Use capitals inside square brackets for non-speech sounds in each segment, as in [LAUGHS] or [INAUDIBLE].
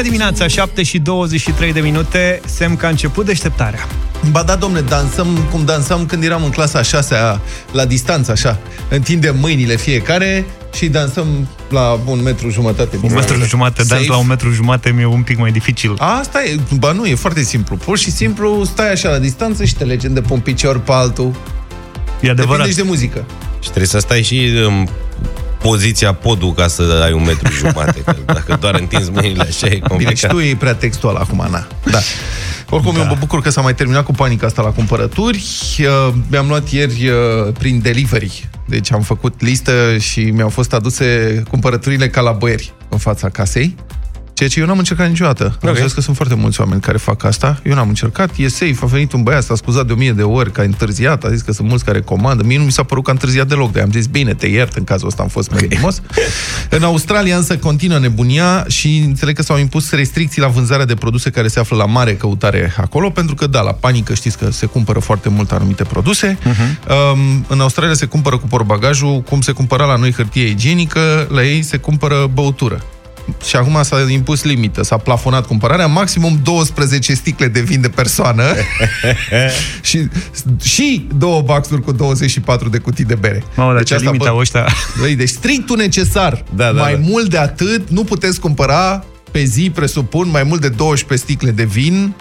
Bună dimineața, 7 și 23 de minute, semn că a început deșteptarea. Ba da, domne, dansăm cum dansam când eram în clasa 6 la distanță, așa. Întindem mâinile fiecare și dansăm la un metru jumătate. Un metru jumătate, dans la un metru jumătate mi-e un pic mai dificil. Asta e, ba nu, e foarte simplu. Pur și simplu stai așa la distanță și te legem de pe un picior pe altul. E adevărat. Depinde de muzică. Și trebuie să stai și în poziția podul ca să ai un metru jumate. Că dacă doar întinzi mâinile așa e complicat. Bine, și tu e prea textual acum, Ana. Da. Oricum, da. eu mă bucur că s-a mai terminat cu panica asta la cumpărături. Uh, mi-am luat ieri uh, prin delivery. Deci am făcut listă și mi-au fost aduse cumpărăturile ca la băieri în fața casei. Ceea ce eu n-am încercat niciodată. Okay. Am zis că sunt foarte mulți oameni care fac asta. Eu n-am încercat. E safe. A venit un băiat, s-a scuzat de o mie de ori că a întârziat. A zis că sunt mulți care comandă. Mie nu mi s-a părut că a întârziat deloc. De am zis, bine, te iert. În cazul ăsta am fost mai frumos. [LAUGHS] în Australia însă continuă nebunia și înțeleg că s-au impus restricții la vânzarea de produse care se află la mare căutare acolo, pentru că, da, la panică știți că se cumpără foarte mult anumite produse. Uh-huh. Um, în Australia se cumpără cu porbagajul, cum se cumpăra la noi hârtie igienică, la ei se cumpără băutură și acum s-a impus limită, s-a plafonat cumpărarea, maximum 12 sticle de vin de persoană [LAUGHS] și, și două baxuri cu 24 de cutii de bere. Mamă, deci asta, limita bă, ăștia... Băi, deci strictul necesar. Da, da, mai da. mult de atât, nu puteți cumpăra pe zi, presupun, mai mult de 12 sticle de vin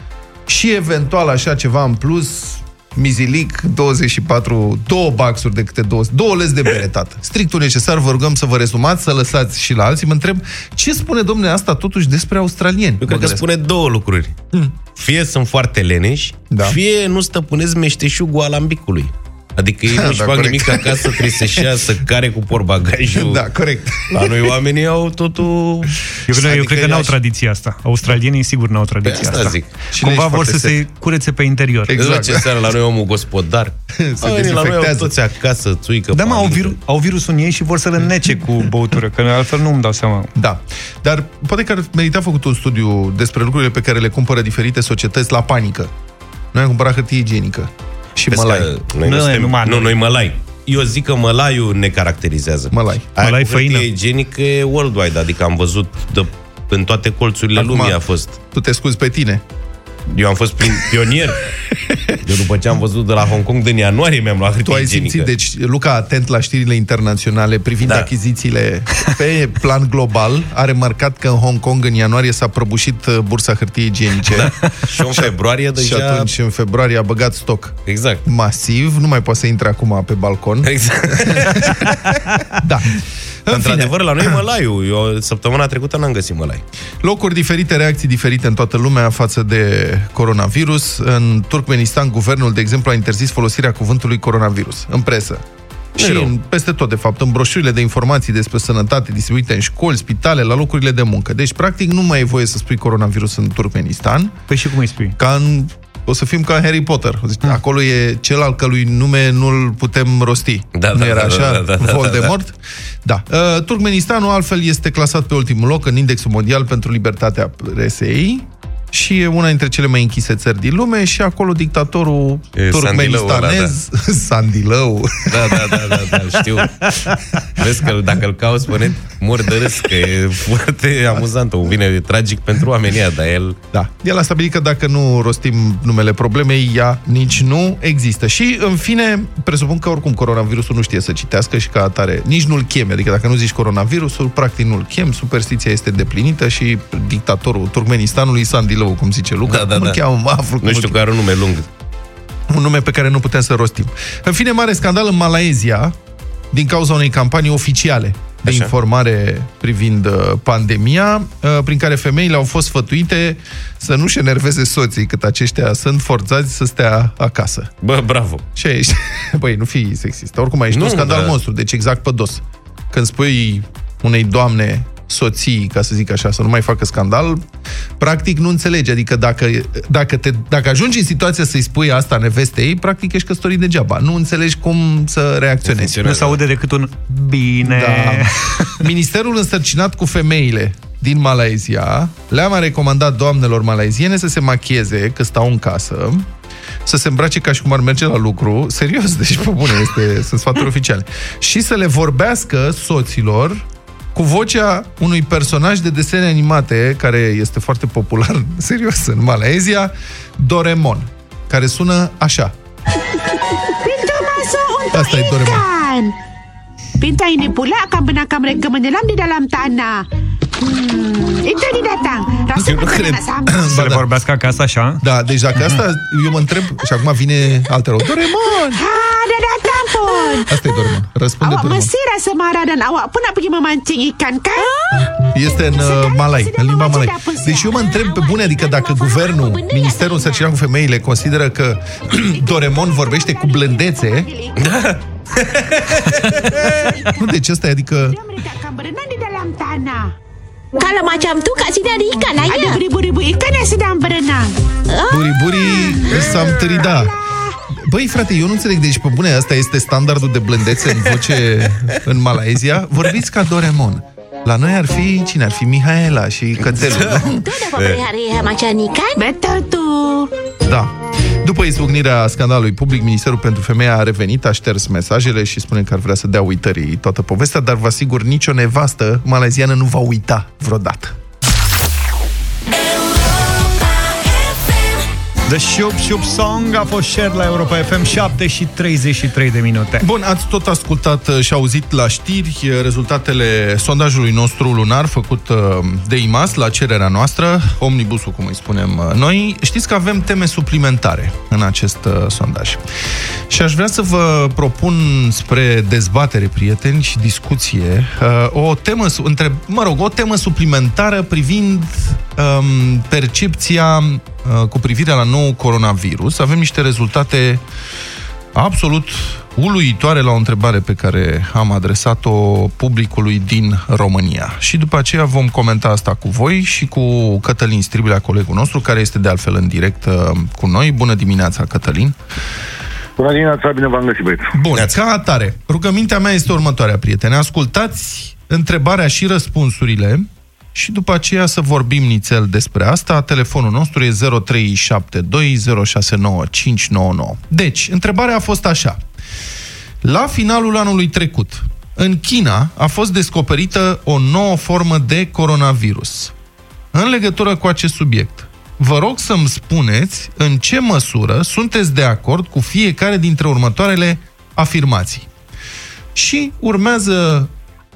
și eventual așa ceva în plus, mizilic, 24, două baxuri de câte două, două lezi de bere, tată. Strictul necesar, vă rugăm să vă rezumați, să lăsați și la alții. Mă întreb, ce spune domnule asta totuși despre australieni? Eu cred că spune două lucruri. Hmm. Fie sunt foarte leneși, da. fie nu stăpânesc meșteșugul alambicului. Adică ei [LAUGHS] nu-și da, fac corect. nimic acasă, trebuie să-și ia, să care cu porbagajul. [LAUGHS] Da, corect. La noi oamenii au totul... Eu, adică eu cred că n-au tradiția asta. Australienii sigur n-au tradiția asta. asta. Zic. Și Cumva vor să se curețe pe interior. Exact. Ce seara la noi omul gospodar. [LAUGHS] se la noi au toți acasă, țuică. Da, mă, au, vir au virusul în ei și vor să-l înnece cu băutură, că altfel nu îmi dau seama. Da. Dar poate că ar merita făcut un studiu despre lucrurile pe care le cumpără diferite societăți la panică. Noi am cumpărat hârtie igienică și Vezi mălai. Noi nu, nu, suntem, numai nu, noi mălai. Eu zic că mălaiul ne caracterizează. Mălai. Aia mălai făină. igienică e worldwide, adică am văzut de, în toate colțurile Acum, lumii a fost. Tu te scuzi pe tine. Eu am fost prin pionier. Eu după ce am văzut de la Hong Kong din ianuarie mi-am luat Tu ai simțit, deci Luca, atent la știrile internaționale privind da. achizițiile pe plan global, a remarcat că în Hong Kong în ianuarie s-a prăbușit uh, bursa hârtiei igienice. Da. și în [LAUGHS] februarie deja... Și atunci în februarie a băgat stoc. Exact. Masiv, nu mai poate să intre acum pe balcon. Exact. [LAUGHS] da. În Într-adevăr, la noi e mălaiul. Eu săptămâna trecută n-am găsit mălai. Locuri diferite, reacții diferite în toată lumea față de coronavirus. În Turkmenistan, guvernul, de exemplu, a interzis folosirea cuvântului coronavirus în presă. Și în, peste tot, de fapt, în broșurile de informații despre sănătate distribuite în școli, spitale, la locurile de muncă. Deci, practic, nu mai e voie să spui coronavirus în Turkmenistan. Păi și cum îi spui? Ca în o să fim ca Harry Potter. Zice, hmm. Acolo e cel al cărui nume nu-l putem rosti. Da, nu da, era da, așa? Da, da, da, Voldemort? Da. da. Uh, Turkmenistanul altfel este clasat pe ultimul loc în indexul mondial pentru libertatea presei și e una dintre cele mai închise țări din lume și acolo dictatorul e, turkmenistanez, [LAUGHS] Sandilău. Da. da, da, da, da, da, știu. Vezi că dacă îl cauți pe mor de râs, că e foarte amuzant. O vine tragic pentru oamenii dar el... Da. El a stabilit că dacă nu rostim numele problemei, ea nici nu există. Și, în fine, presupun că oricum coronavirusul nu știe să citească și ca atare nici nu-l cheme. Adică dacă nu zici coronavirusul, practic nu-l chem, superstiția este deplinită și dictatorul Turkmenistanului, Sandilău, Chilău, cum zice Luca. Da, da, cum da. cheamă? Mă aflu, nu știu, că are un nume lung. Un nume pe care nu putem să rostim. În fine, mare scandal în Malaezia, din cauza unei campanii oficiale de Așa. informare privind uh, pandemia, uh, prin care femeile au fost sfătuite să nu-și enerveze soții, cât aceștia sunt forțați să stea acasă. Bă, bravo! Și aici, [LAUGHS] băi, nu fi sexist. Oricum, aici nu, un scandal da. monstru, deci exact pe dos. Când spui unei doamne soții, ca să zic așa, să nu mai facă scandal, practic nu înțelegi. Adică dacă, dacă, te, dacă ajungi în situația să-i spui asta nevestei, practic ești căsătorit degeaba. Nu înțelegi cum să reacționezi. Nu se aude decât un bine. Da. Ministerul însărcinat cu femeile din Malaezia le-am recomandat doamnelor malaiziene să se machieze că stau în casă, să se îmbrace ca și cum ar merge la lucru, serios, deci pe bune, este, sunt sfaturi oficiale, și să le vorbească soților cu vocea unui personaj de desene animate, care este foarte popular, [LAUGHS] serios, în Malaezia, Doremon, care sună așa. Asta e Doremon. Pinta ini pula akan benarkan mereka menyelam di dalam tanah. Hmm, itu dia datang. Rasa nu cred. Să le vorbească acasă așa? Da, deci dacă asta, eu mă întreb, și acum vine altă rău. Doraemon! Ha, dia datang pun. Asta e Doraemon. Răspunde awak Doraemon. mesti rasa marah dan awak pun nak pergi memancing ikan, kan? Este în uh, Malai, în limba Malai. Deci eu mă întreb pe bune, adică dacă guvernul, Ministerul Însărcinat cu Femeile consideră că [CLEARS THROAT] Doraemon vorbește cu blândețe, nu, [LAUGHS] [LAUGHS] deci ăsta e, adică... Mereka akan berenang di dalam tanah. Kalau macam tu kat sini ada ikan lah Ada ya. beribu-ribu ikan yang sedang berenang. Buriburi Samtrida. Băi, frate, eu nu înțeleg, deci pe bune, asta este standardul de blândețe în voce în Malaezia. Vorbiți ca Doraemon. La noi ar fi, cine ar fi Mihaela și Cățelul, [LAUGHS] nu? Tu dapat berhari macam ni kan? Betul tu. Da. După izbucnirea scandalului public, Ministerul pentru Femeie a revenit, a șters mesajele și spune că ar vrea să dea uitării toată povestea, dar vă asigur, nicio nevastă maleziană nu va uita vreodată. The Shoop Shoop Song a fost share la Europa FM 7 și 33 de minute. Bun, ați tot ascultat uh, și auzit la știri uh, rezultatele sondajului nostru lunar făcut uh, de IMAS la cererea noastră, omnibusul, cum îi spunem noi. Știți că avem teme suplimentare în acest sondaj. Și aș vrea să vă propun spre dezbatere, prieteni, și discuție, o temă, între, mă rog, o temă suplimentară privind um, percepția cu privire la nou coronavirus. Avem niște rezultate absolut uluitoare la o întrebare pe care am adresat-o publicului din România. Și după aceea vom comenta asta cu voi și cu Cătălin Stribilea, colegul nostru, care este de altfel în direct uh, cu noi. Bună dimineața, Cătălin! Bună dimineața, bine v-am găsit, băieți. Bun, ca atare, rugămintea mea este următoarea, prietene. Ascultați întrebarea și răspunsurile și după aceea să vorbim nițel despre asta. Telefonul nostru e 0372069599. Deci, întrebarea a fost așa. La finalul anului trecut, în China a fost descoperită o nouă formă de coronavirus. În legătură cu acest subiect, vă rog să-mi spuneți în ce măsură sunteți de acord cu fiecare dintre următoarele afirmații. Și urmează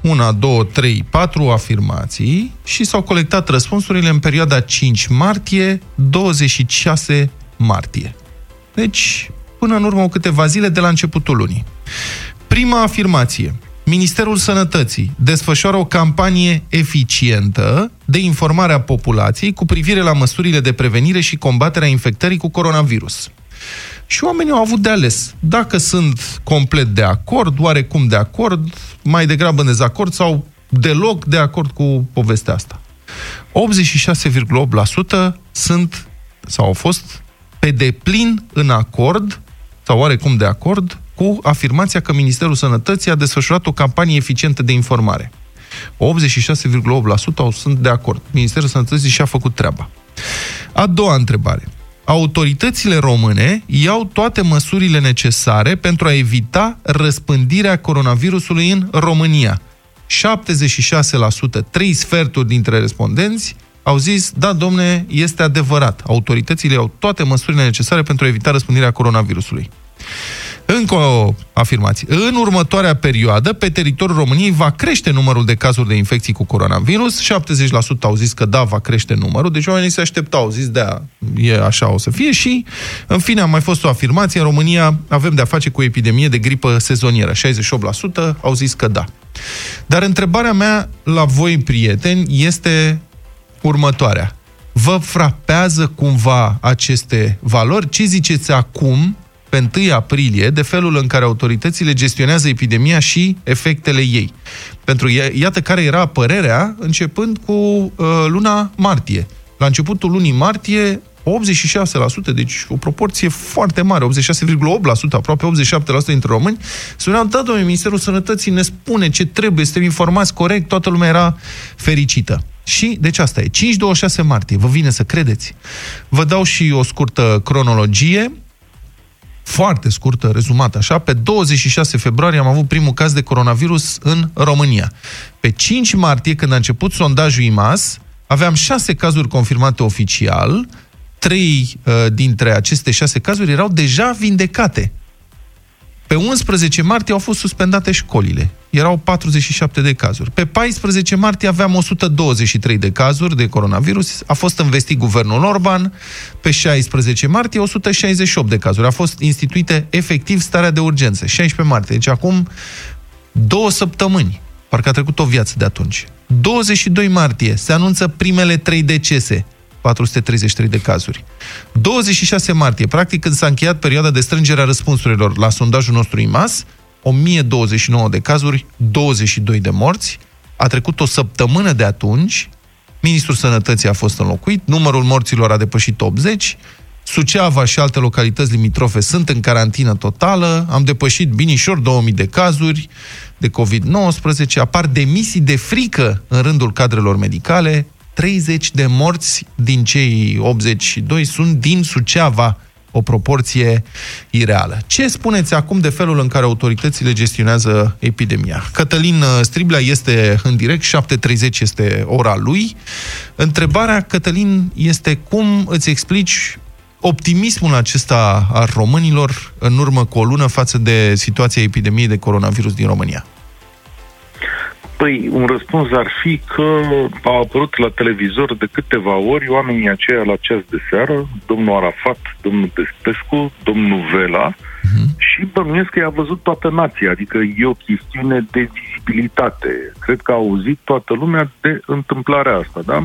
una, două, trei, patru afirmații și s-au colectat răspunsurile în perioada 5 martie-26 martie. Deci, până în urmă câteva zile de la începutul lunii. Prima afirmație. Ministerul Sănătății desfășoară o campanie eficientă de informare a populației cu privire la măsurile de prevenire și combaterea infectării cu coronavirus. Și oamenii au avut de ales. Dacă sunt complet de acord, oarecum de acord, mai degrabă în dezacord sau deloc de acord cu povestea asta. 86,8% sunt sau au fost pe deplin în acord sau oarecum de acord cu afirmația că Ministerul Sănătății a desfășurat o campanie eficientă de informare. 86,8% au sunt de acord. Ministerul Sănătății și-a făcut treaba. A doua întrebare autoritățile române iau toate măsurile necesare pentru a evita răspândirea coronavirusului în România. 76%, trei sferturi dintre respondenți au zis, da, domne, este adevărat. Autoritățile iau toate măsurile necesare pentru a evita răspândirea coronavirusului. Încă o afirmație. În următoarea perioadă, pe teritoriul României va crește numărul de cazuri de infecții cu coronavirus. 70% au zis că da, va crește numărul. Deci oamenii se așteptau, au zis da, e așa o să fie. Și, în fine, a mai fost o afirmație. În România avem de-a face cu o epidemie de gripă sezonieră. 68% au zis că da. Dar întrebarea mea la voi, prieteni, este următoarea. Vă frapează cumva aceste valori? Ce ziceți acum pe 1 aprilie de felul în care autoritățile gestionează epidemia și efectele ei. Pentru iată care era părerea începând cu uh, luna martie. La începutul lunii martie 86%, deci o proporție foarte mare, 86,8%, aproape 87% dintre români, spuneau, da, domnule, Ministerul Sănătății ne spune ce trebuie, suntem informați corect, toată lumea era fericită. Și, deci asta e, 5-26 martie, vă vine să credeți. Vă dau și o scurtă cronologie, foarte scurtă, rezumată așa, pe 26 februarie am avut primul caz de coronavirus în România. Pe 5 martie, când a început sondajul IMAS, aveam 6 cazuri confirmate oficial, 3 uh, dintre aceste 6 cazuri erau deja vindecate. Pe 11 martie au fost suspendate școlile. Erau 47 de cazuri. Pe 14 martie aveam 123 de cazuri de coronavirus. A fost investit guvernul Orban. Pe 16 martie 168 de cazuri. A fost instituită efectiv starea de urgență. 16 martie. Deci acum două săptămâni. Parcă a trecut o viață de atunci. 22 martie se anunță primele trei decese 433 de cazuri. 26 martie, practic când s-a încheiat perioada de strângere a răspunsurilor la sondajul nostru IMAS, 1029 de cazuri, 22 de morți. A trecut o săptămână de atunci, Ministrul Sănătății a fost înlocuit, numărul morților a depășit 80, Suceava și alte localități limitrofe sunt în carantină totală, am depășit binișor 2000 de cazuri de COVID-19, apar demisii de frică în rândul cadrelor medicale, 30 de morți din cei 82 sunt din Suceava, o proporție ireală. Ce spuneți acum de felul în care autoritățile gestionează epidemia? Cătălin Striblea este în direct, 7.30 este ora lui. Întrebarea, Cătălin, este cum îți explici optimismul acesta al românilor în urmă cu o lună față de situația epidemiei de coronavirus din România? Păi, un răspuns ar fi că a apărut la televizor de câteva ori oamenii aceia la ceas de seară, domnul Arafat, domnul Despescu, domnul Vela, uh-huh. și bănuiesc că i-a văzut toată nația, adică e o chestiune de vizibilitate. Cred că a auzit toată lumea de întâmplarea asta, da?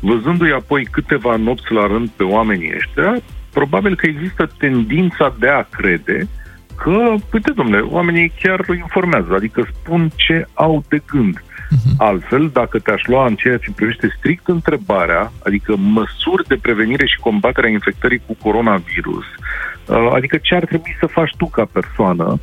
Văzându-i apoi câteva nopți la rând pe oamenii ăștia, probabil că există tendința de a crede că, uite, domnule, oamenii chiar informează, adică spun ce au de gând. Uh-huh. Altfel, dacă te-aș lua în ceea ce privește strict întrebarea, adică măsuri de prevenire și combaterea infectării cu coronavirus, uh, adică ce ar trebui să faci tu ca persoană,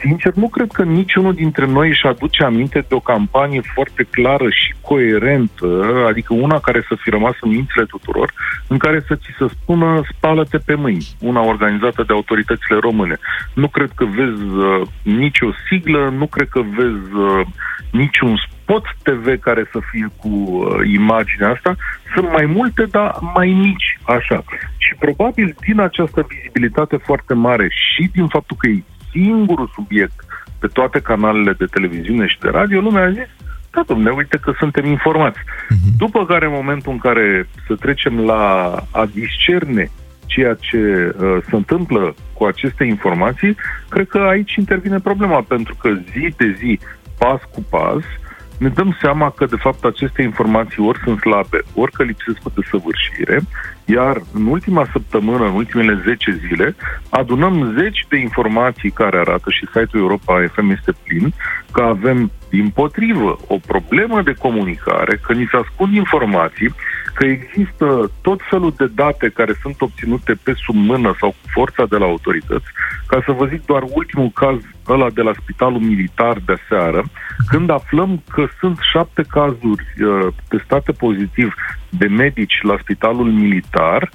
sincer, nu cred că niciunul dintre noi își aduce aminte de o campanie foarte clară și coerentă, adică una care să fi rămas în mințile tuturor, în care să ți se spună spală-te pe mâini, una organizată de autoritățile române. Nu cred că vezi uh, nicio siglă, nu cred că vezi uh, niciun spot TV care să fie cu uh, imaginea asta. Sunt mai multe, dar mai mici, așa. Și probabil din această vizibilitate foarte mare și din faptul că e singurul subiect pe toate canalele de televiziune și de radio, lumea a zis, da, domnule, uite că suntem informați. Uh-huh. După care, în momentul în care să trecem la a discerne ceea ce uh, se întâmplă cu aceste informații, cred că aici intervine problema, pentru că zi de zi, pas cu pas, uh, ne dăm seama că, de fapt, aceste informații ori sunt slabe, ori că lipsesc de săvârșire, iar în ultima săptămână, în ultimele 10 zile, adunăm zeci de informații care arată, și site-ul Europa FM este plin, că avem, din potrivă, o problemă de comunicare, că ni se ascund informații, că există tot felul de date care sunt obținute pe sub mână sau cu forța de la autorități. Ca să vă zic doar ultimul caz ăla de la spitalul militar de seară, când aflăm că sunt șapte cazuri uh, testate pozitiv de medici la spitalul militar,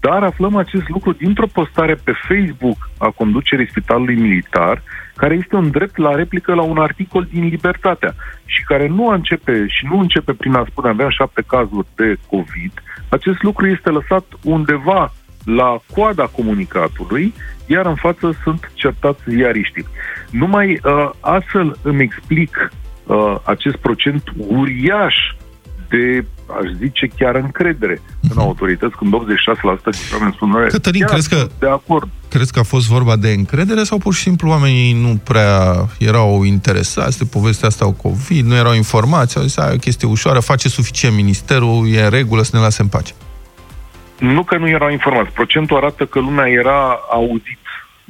dar aflăm acest lucru dintr-o postare pe Facebook a conducerii spitalului militar, care este un drept la replică la un articol din Libertatea și care nu începe și nu începe prin a spune avem șapte cazuri de COVID. Acest lucru este lăsat undeva la coada comunicatului, iar în față sunt certați ziariștii. Numai uh, astfel îmi explic uh, acest procent uriaș de, aș zice, chiar încredere uh-huh. în mhm. autorități, când 86% din oameni spun Cătălin, crezi că, de acord. Crezi că a fost vorba de încredere sau pur și simplu oamenii nu prea erau interesați de povestea asta cu COVID, nu erau informați, au zis, o chestie ușoară, face suficient ministerul, e în regulă să ne lase în pace? Nu că nu erau informați. Procentul arată că lumea era auzit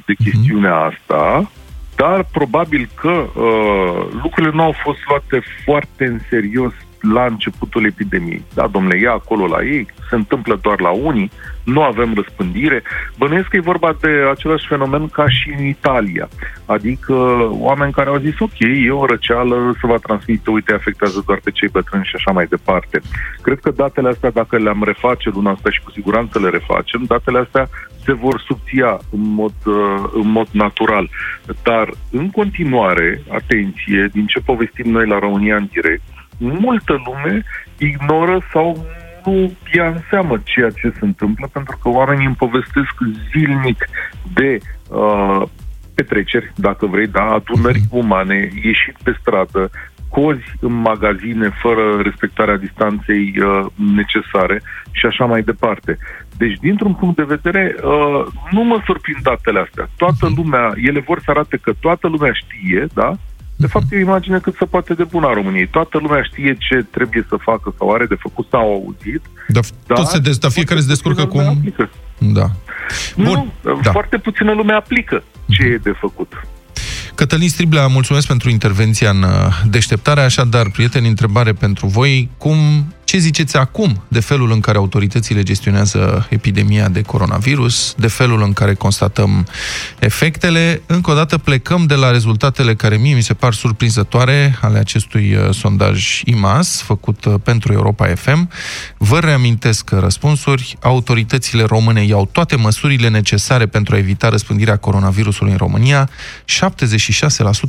de mhm. chestiunea uh-huh. asta, dar probabil că uh, lucrurile nu au fost luate foarte în serios la începutul epidemiei. Da, domnule, ia acolo la ei, se întâmplă doar la unii, nu avem răspândire. Bănuiesc că e vorba de același fenomen ca și în Italia. Adică oameni care au zis, ok, e o răceală, se va transmite, uite, afectează doar pe cei bătrâni și așa mai departe. Cred că datele astea, dacă le-am reface luna asta și cu siguranță le refacem, datele astea se vor subția în mod, uh, în mod natural. Dar, în continuare, atenție, din ce povestim noi la România în direct, multă lume ignoră sau nu ia în seamă ceea ce se întâmplă, pentru că oamenii îmi povestesc zilnic de uh, petreceri, dacă vrei, da, adunări mhm. umane, ieșit pe stradă, cozi în magazine fără respectarea distanței uh, necesare și așa mai departe. Deci, dintr-un punct de vedere, uh, nu mă surprind datele astea. Toată mhm. lumea, ele vor să arate că toată lumea știe, da? De fapt, e o imagine cât se poate de bună a României. Toată lumea știe ce trebuie să facă sau are de făcut sau auzit. Dar da, tot se des, dar fiecare se descurcă cum... Aplică. Da. Bun. Nu, da. foarte puțină lume aplică ce e de făcut. Cătălin Striblea, mulțumesc pentru intervenția în uh, deșteptare. Așadar, prieteni, întrebare pentru voi. Cum ce ziceți acum de felul în care autoritățile gestionează epidemia de coronavirus, de felul în care constatăm efectele? Încă o dată plecăm de la rezultatele care mie mi se par surprinzătoare ale acestui uh, sondaj IMAS făcut uh, pentru Europa FM. Vă reamintesc că răspunsuri, autoritățile române iau toate măsurile necesare pentru a evita răspândirea coronavirusului în România.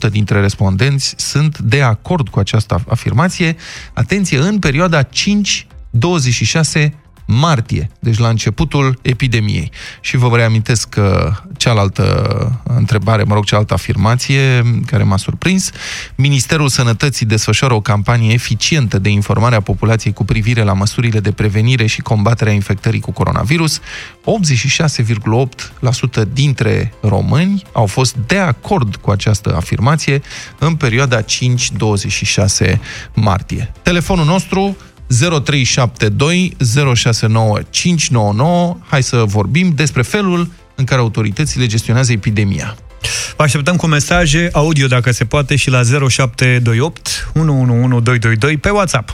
76% dintre respondenți sunt de acord cu această afirmație. Atenție, în perioada 5 5-26 martie, deci la începutul epidemiei. Și vă reamintesc că cealaltă întrebare, mă rog, cealaltă afirmație care m-a surprins, Ministerul Sănătății desfășoară o campanie eficientă de informare a populației cu privire la măsurile de prevenire și combaterea infectării cu coronavirus. 86,8% dintre români au fost de acord cu această afirmație în perioada 5-26 martie. Telefonul nostru 0372 069 599. Hai să vorbim despre felul în care autoritățile gestionează epidemia. Vă așteptăm cu mesaje audio, dacă se poate, și la 0728 111222 pe WhatsApp.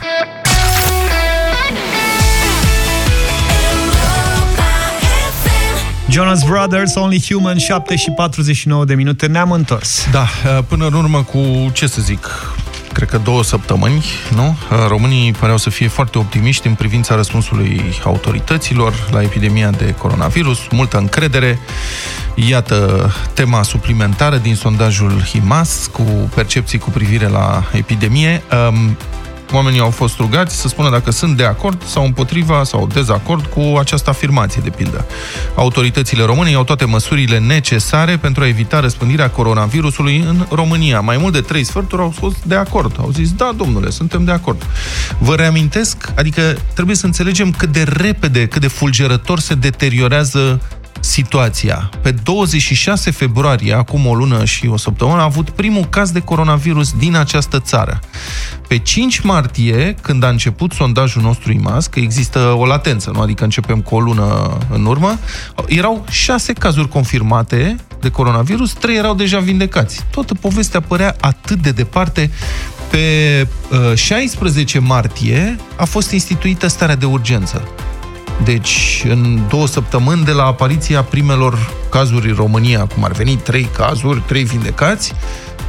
Jonas Brothers, Only Human, 7 și 49 de minute, ne-am întors. Da, până în urmă cu, ce să zic, cred că două săptămâni, nu? Românii păreau să fie foarte optimiști în privința răspunsului autorităților la epidemia de coronavirus, multă încredere. Iată tema suplimentară din sondajul HIMAS cu percepții cu privire la epidemie oamenii au fost rugați să spună dacă sunt de acord sau împotriva sau dezacord cu această afirmație, de pildă. Autoritățile române au toate măsurile necesare pentru a evita răspândirea coronavirusului în România. Mai mult de trei sferturi au fost de acord. Au zis, da, domnule, suntem de acord. Vă reamintesc, adică trebuie să înțelegem cât de repede, cât de fulgerător se deteriorează situația. Pe 26 februarie, acum o lună și o săptămână, a avut primul caz de coronavirus din această țară. Pe 5 martie, când a început sondajul nostru IMAS, că există o latență, nu? adică începem cu o lună în urmă, erau 6 cazuri confirmate de coronavirus, 3 erau deja vindecați. Toată povestea părea atât de departe. Pe uh, 16 martie a fost instituită starea de urgență. Deci, în două săptămâni de la apariția primelor cazuri în România, cum ar veni trei cazuri, trei vindecați,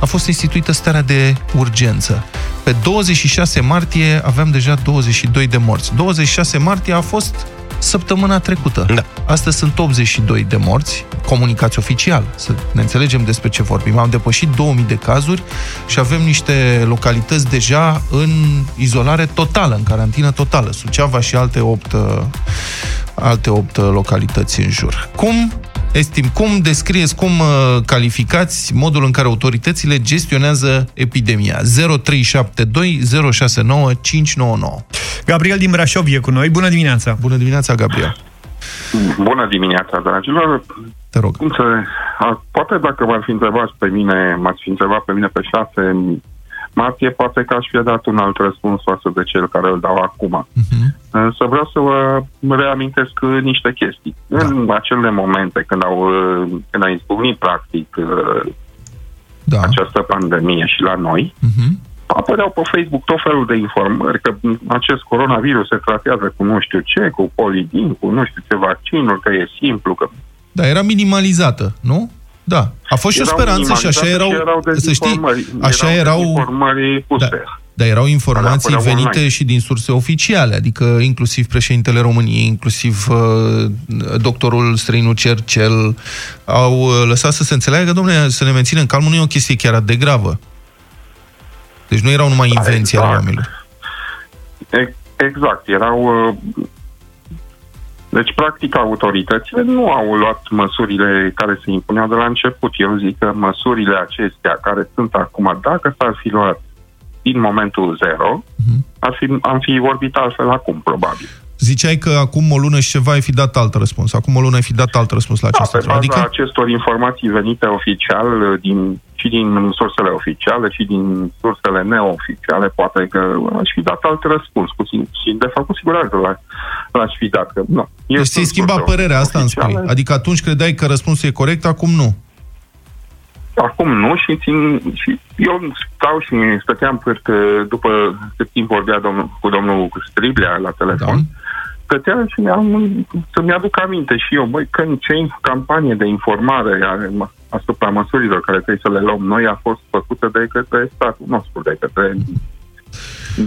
a fost instituită starea de urgență. Pe 26 martie aveam deja 22 de morți. 26 martie a fost săptămâna trecută. Da. Astăzi sunt 82 de morți, comunicați oficial, să ne înțelegem despre ce vorbim. Am depășit 2000 de cazuri și avem niște localități deja în izolare totală, în carantină totală. Suceava și alte 8, alte 8 localități în jur. Cum Estim, cum descrieți, cum uh, calificați modul în care autoritățile gestionează epidemia? 0372 069 599. Gabriel din Brașov e cu noi. Bună dimineața! Bună dimineața, Gabriel! Bună dimineața, dragilor! Te rog. Poate dacă m-ar fi întrebat pe mine, m-ați fi întrebat pe mine pe 6 martie, poate că aș fi dat un alt răspuns față de cel care îl dau acum. Uh-huh. Să vreau să vă reamintesc niște chestii. Da. În acele momente când, au, când a izbucnit practic da. această pandemie și la noi, uh-huh. apăreau pe Facebook tot felul de informări că acest coronavirus se tratează cu nu știu ce, cu polidin, cu nu știu ce vaccinuri, că e simplu, că... Da, era minimalizată, nu? Da. A fost și o speranță și așa erau, erau să știi, așa erau, erau da, dar erau informații venite online. și din surse oficiale, adică inclusiv președintele României, inclusiv uh, doctorul străinul Cercel, au uh, lăsat să se înțeleagă că, domnule, să ne menținem calmul nu e o chestie chiar atât de gravă. Deci nu erau numai invenții exact. ale oamenilor. Exact, erau... Uh, deci, practic, autoritățile nu au luat măsurile care se impuneau de la început. Eu zic că măsurile acestea care sunt acum, dacă s-ar fi luat din momentul zero, uh-huh. ar fi, am fi vorbit altfel acum, probabil. Ziceai că acum o lună și ceva ai fi dat alt răspuns. Acum o lună ai fi dat alt răspuns la acest da, pe adică... acestor informații venite oficial din, și din sursele oficiale și din sursele neoficiale, poate că aș fi dat alt răspuns. Cu, și de fapt cu siguranță l-aș fi dat. Că, nu, deci ți-ai schimbat părerea asta în spui. Adică atunci credeai că răspunsul e corect, acum nu. Acum nu și, țin, și eu stau și stăteam cât, după cât timp vorbea domnul, cu domnul Striblea la telefon, da. stăteam și mi-am, să-mi aduc aminte și eu, băi, când ce campanie de informare asupra măsurilor care trebuie să le luăm noi a fost făcută de către statul nostru, de către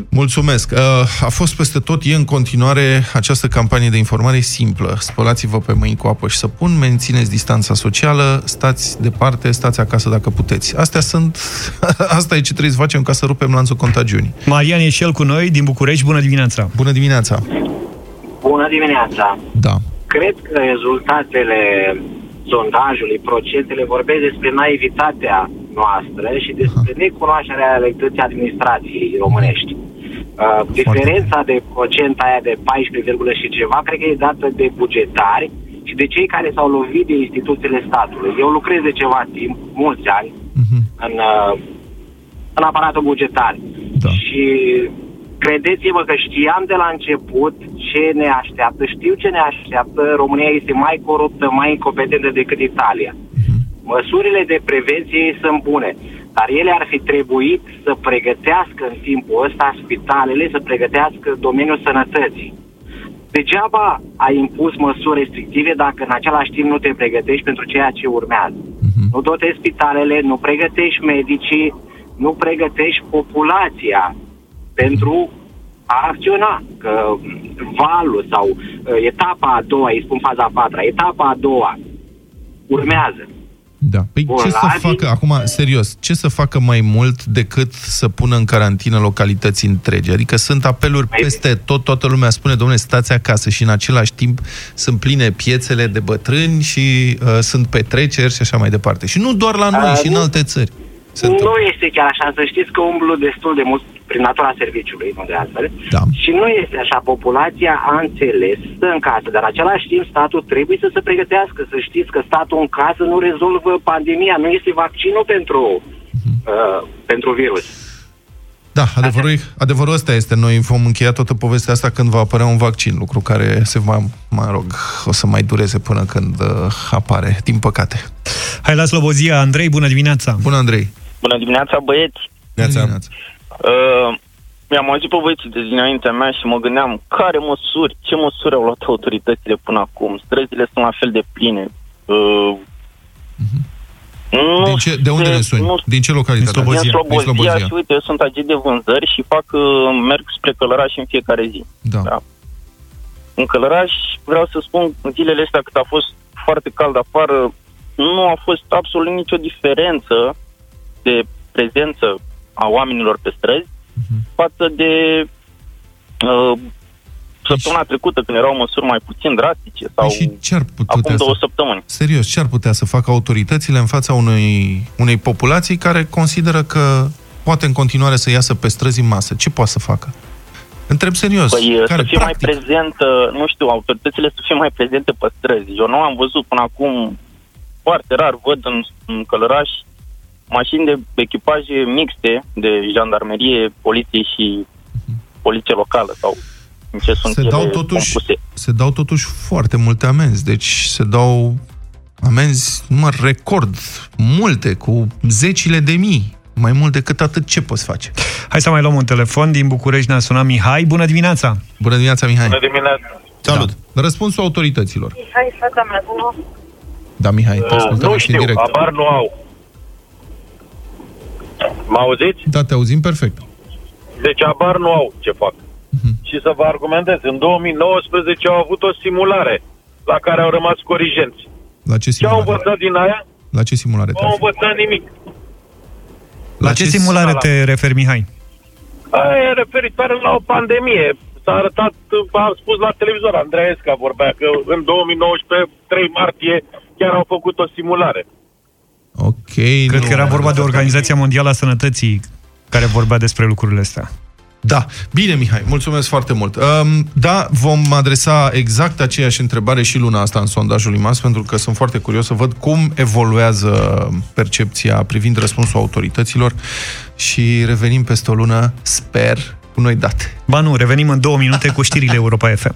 Mulțumesc. Uh, a fost peste tot, e în continuare această campanie de informare simplă. Spălați-vă pe mâini cu apă și săpun, mențineți distanța socială, stați departe, stați acasă dacă puteți. Astea sunt, [LAUGHS] asta e ce trebuie să facem ca să rupem lanțul contagiunii. Marian e și el cu noi din București. Bună dimineața! Bună dimineața! Bună dimineața! Da. Cred că rezultatele sondajului, procentele vorbesc despre naivitatea noastră și despre necunoașterea realității administrației românești. Uh, diferența de procent aia de 14, și ceva, cred că e dată de bugetari și de cei care s-au lovit de instituțiile statului. Eu lucrez de ceva timp, mulți ani, uh-huh. în, uh, în aparatul bugetar. Da. Și credeți-mă că știam de la început ce ne așteaptă, știu ce ne așteaptă, România este mai coruptă, mai incompetentă decât Italia. Uh-huh. Măsurile de prevenție sunt bune, dar ele ar fi trebuit să pregătească în timpul ăsta spitalele, să pregătească domeniul sănătății. Degeaba ai impus măsuri restrictive dacă în același timp nu te pregătești pentru ceea ce urmează. Uh-huh. Nu toate spitalele, nu pregătești medicii, nu pregătești populația pentru a acționa. Că valul sau uh, etapa a doua, îi spun faza a patra, etapa a doua urmează. Da. Păi Bun, ce să facă, acum, serios, ce să facă mai mult decât să pună în carantină localități întregi? Adică sunt apeluri mai peste tot, toată lumea spune, domnule, stați acasă și în același timp sunt pline piețele de bătrâni și uh, sunt petreceri și așa mai departe. Și nu doar la noi, uh, și în alte țări. Nu este chiar așa, să știți că umblu destul de mult prin natura serviciului, nu de altfel. Da. Și nu este așa. Populația a înțeles, stă în casă, dar în același timp statul trebuie să se pregătească. Să știți că statul în casă nu rezolvă pandemia, nu este vaccinul pentru, uh-huh. uh, pentru virus. Da, adevărul, adevărul ăsta este. Noi vom încheia toată povestea asta când va apărea un vaccin, lucru care se va, mă rog, o să mai dureze până când uh, apare, din păcate. Hai la Slobozia, Andrei, bună dimineața! Bună, Andrei! Bună dimineața, băieți! Bună dimineața! Uh, mi-am auzit pe băieții de dinaintea mea și mă gândeam care măsuri, ce măsuri au luat autoritățile până acum. Străzile sunt la fel de pline. Uh, uh-huh. Nu din ce, de unde ne suni? Nu, din ce localitate? Din Slobozia. Din Slobozia, din Slobozia. și uite, eu sunt agent de vânzări și fac, uh, merg spre Călăraș în fiecare zi. Da. da. În Călăraș, vreau să spun, zilele astea cât a fost foarte cald afară, nu a fost absolut nicio diferență de prezență a oamenilor pe străzi uh-huh. față de uh, săptămâna trecută, când erau măsuri mai puțin drastice, sau păi și ce ar putea acum două să... săptămâni. Serios, ce ar putea să facă autoritățile în fața unei, unei populații care consideră că poate în continuare să iasă pe străzi în masă? Ce poate să facă? Întreb serios. Păi care, să fie practic? mai prezentă, nu știu, autoritățile să fie mai prezente pe străzi. Eu nu am văzut până acum, foarte rar văd în, în Călăraș mașini de echipaje mixte de jandarmerie, poliție și poliție locală sau în ce sunt se dau, totuși, compuse. se dau totuși foarte multe amenzi, deci se dau amenzi, număr record, multe, cu zecile de mii Mai mult decât atât, ce poți face? Hai să mai luăm un telefon. Din București ne-a sunat Mihai. Bună dimineața! Bună dimineața, Mihai! Bună dimineața! Salut! Da. Răspunsul autorităților. Mihai, fata mea, Da, Mihai, te ascultăm uh, Nu știu, direct. abar nu au. Mă auziți? Da, te auzim perfect. Deci abar nu au ce fac. Uh-huh. Și să vă argumentez, în 2019 au avut o simulare la care au rămas corigenți. La ce Ce simulare? au învățat din aia? La ce simulare? Nu au învățat nimic. La, la ce, ce simulare te referi, Mihai? Aia e referitoare la o pandemie. S-a arătat, a spus la televizor, Andreesca vorbea că în 2019, 3 martie, chiar au făcut o simulare. Ok. Cred nu. că era vorba de Organizația Mondială a Sănătății care vorbea despre lucrurile astea. Da. Bine, Mihai, mulțumesc foarte mult. Um, da, vom adresa exact aceeași întrebare și luna asta în sondajul IMAS, pentru că sunt foarte curios să văd cum evoluează percepția privind răspunsul autorităților și revenim peste o lună, sper, cu noi date. Ba nu, revenim în două minute cu știrile Europa FM.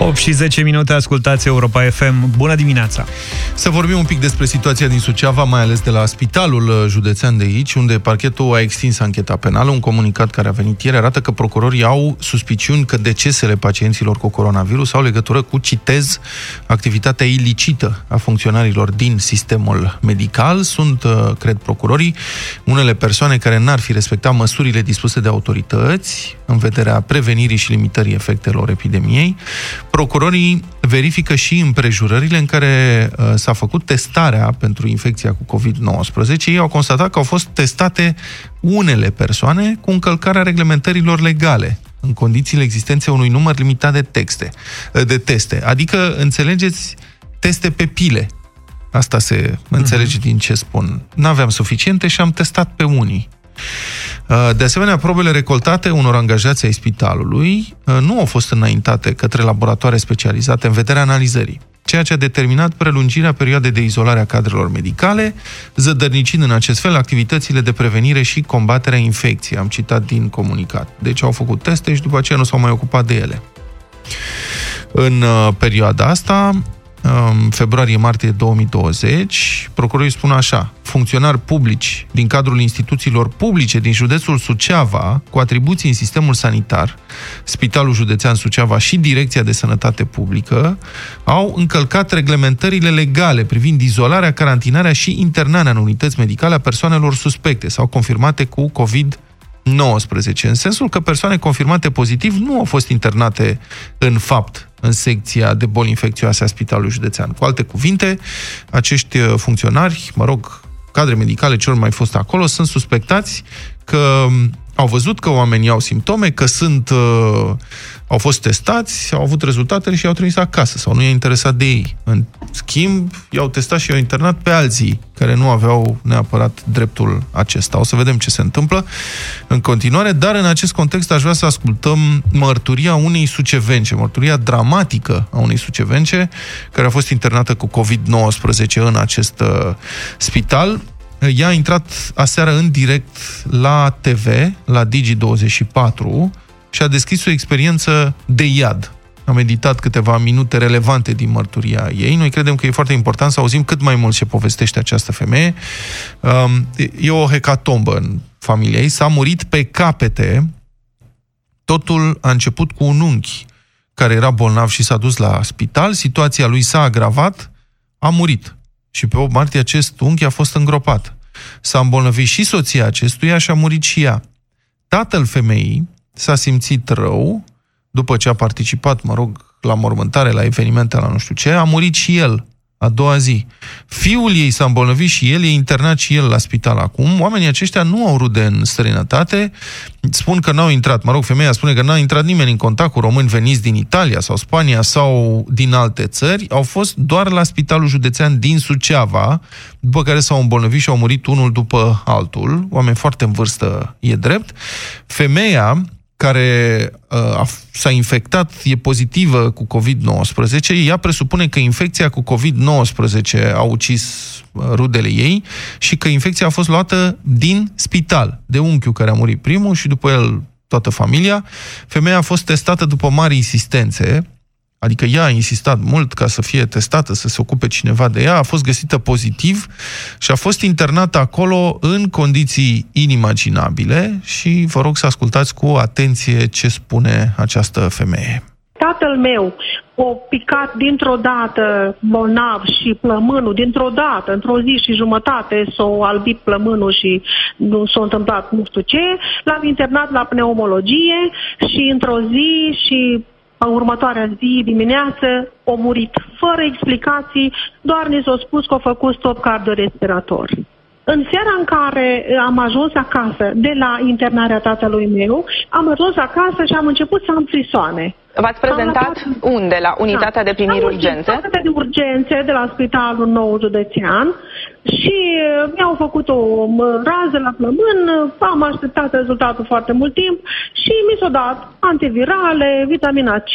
8 și 10 minute, ascultați Europa FM. Bună dimineața! Să vorbim un pic despre situația din Suceava, mai ales de la spitalul uh, județean de aici, unde parchetul a extins ancheta penală. Un comunicat care a venit ieri arată că procurorii au suspiciuni că decesele pacienților cu coronavirus au legătură cu, citez, activitatea ilicită a funcționarilor din sistemul medical. Sunt, uh, cred procurorii, unele persoane care n-ar fi respectat măsurile dispuse de autorități în vederea prevenirii și limitării efectelor epidemiei. Procurorii verifică și împrejurările în care uh, s-a făcut testarea pentru infecția cu COVID-19. Ei au constatat că au fost testate unele persoane cu încălcarea reglementărilor legale în condițiile existenței unui număr limitat de texte, uh, de teste. Adică, înțelegeți, teste pe pile. Asta se înțelege uh-huh. din ce spun. N-aveam suficiente și am testat pe unii. Uh, de asemenea, probele recoltate unor angajați ai spitalului uh, nu au fost înaintate către laboratoare specializate în vederea analizării, ceea ce a determinat prelungirea perioadei de izolare a cadrelor medicale, zădărnicind în acest fel activitățile de prevenire și combaterea infecției. Am citat din comunicat. Deci au făcut teste și după aceea nu s-au mai ocupat de ele. În uh, perioada asta, februarie-martie 2020, procurorii spun așa, funcționari publici din cadrul instituțiilor publice din județul Suceava, cu atribuții în sistemul sanitar, Spitalul Județean Suceava și Direcția de Sănătate Publică, au încălcat reglementările legale privind izolarea, carantinarea și internarea în unități medicale a persoanelor suspecte sau confirmate cu COVID-19. 19, în sensul că persoane confirmate pozitiv nu au fost internate în fapt în secția de boli infecțioase a Spitalului Județean. Cu alte cuvinte, acești uh, funcționari, mă rog, cadre medicale celor mai fost acolo, sunt suspectați că au văzut că oamenii au simptome, că sunt, uh, au fost testați, au avut rezultatele și i-au trimis acasă sau nu i-a interesat de ei. În schimb, i-au testat și i-au internat pe alții care nu aveau neapărat dreptul acesta. O să vedem ce se întâmplă în continuare, dar în acest context aș vrea să ascultăm mărturia unei sucevence, mărturia dramatică a unei sucevence care a fost internată cu COVID-19 în acest uh, spital ea a intrat aseară în direct la TV, la Digi24, și a deschis o experiență de iad. Am meditat câteva minute relevante din mărturia ei. Noi credem că e foarte important să auzim cât mai mult ce povestește această femeie. Um, e o hecatombă în familia ei. S-a murit pe capete. Totul a început cu un unchi care era bolnav și s-a dus la spital. Situația lui s-a agravat. A murit și pe 8 martie acest unchi a fost îngropat. S-a îmbolnăvit și soția acestuia și a murit și ea. Tatăl femeii s-a simțit rău după ce a participat, mă rog, la mormântare, la evenimente, la nu știu ce, a murit și el a doua zi. Fiul ei s-a îmbolnăvit și el e internat și el la spital acum. Oamenii aceștia nu au rude în străinătate. Spun că n-au intrat, mă rog, femeia spune că n-a intrat nimeni în contact cu români veniți din Italia sau Spania sau din alte țări. Au fost doar la spitalul județean din Suceava, după care s-au îmbolnăvit și au murit unul după altul. Oameni foarte în vârstă, e drept. Femeia care uh, s-a infectat, e pozitivă cu COVID-19, ea presupune că infecția cu COVID-19 a ucis uh, rudele ei și că infecția a fost luată din spital, de unchiul care a murit primul și după el toată familia. Femeia a fost testată după mari insistențe, adică ea a insistat mult ca să fie testată, să se ocupe cineva de ea, a fost găsită pozitiv și a fost internată acolo în condiții inimaginabile și vă rog să ascultați cu atenție ce spune această femeie. Tatăl meu o picat dintr-o dată bolnav și plămânul, dintr-o dată, într-o zi și jumătate s-o albit plămânul și nu s-a întâmplat nu știu ce. L-am internat la pneumologie și într-o zi și în următoarea zi, dimineață, a murit fără explicații, doar ne s-a spus că a făcut stop cardiorespirator. În seara în care am ajuns acasă de la internarea tatălui meu, am ajuns acasă și am început să am frisoane. V-ați prezentat unde? La unitatea da. de primiri urgențe? Unitatea de urgențe de la Spitalul Nou Județean și uh, mi-au făcut o rază la plămân, am așteptat rezultatul foarte mult timp și mi s-au dat antivirale, vitamina C,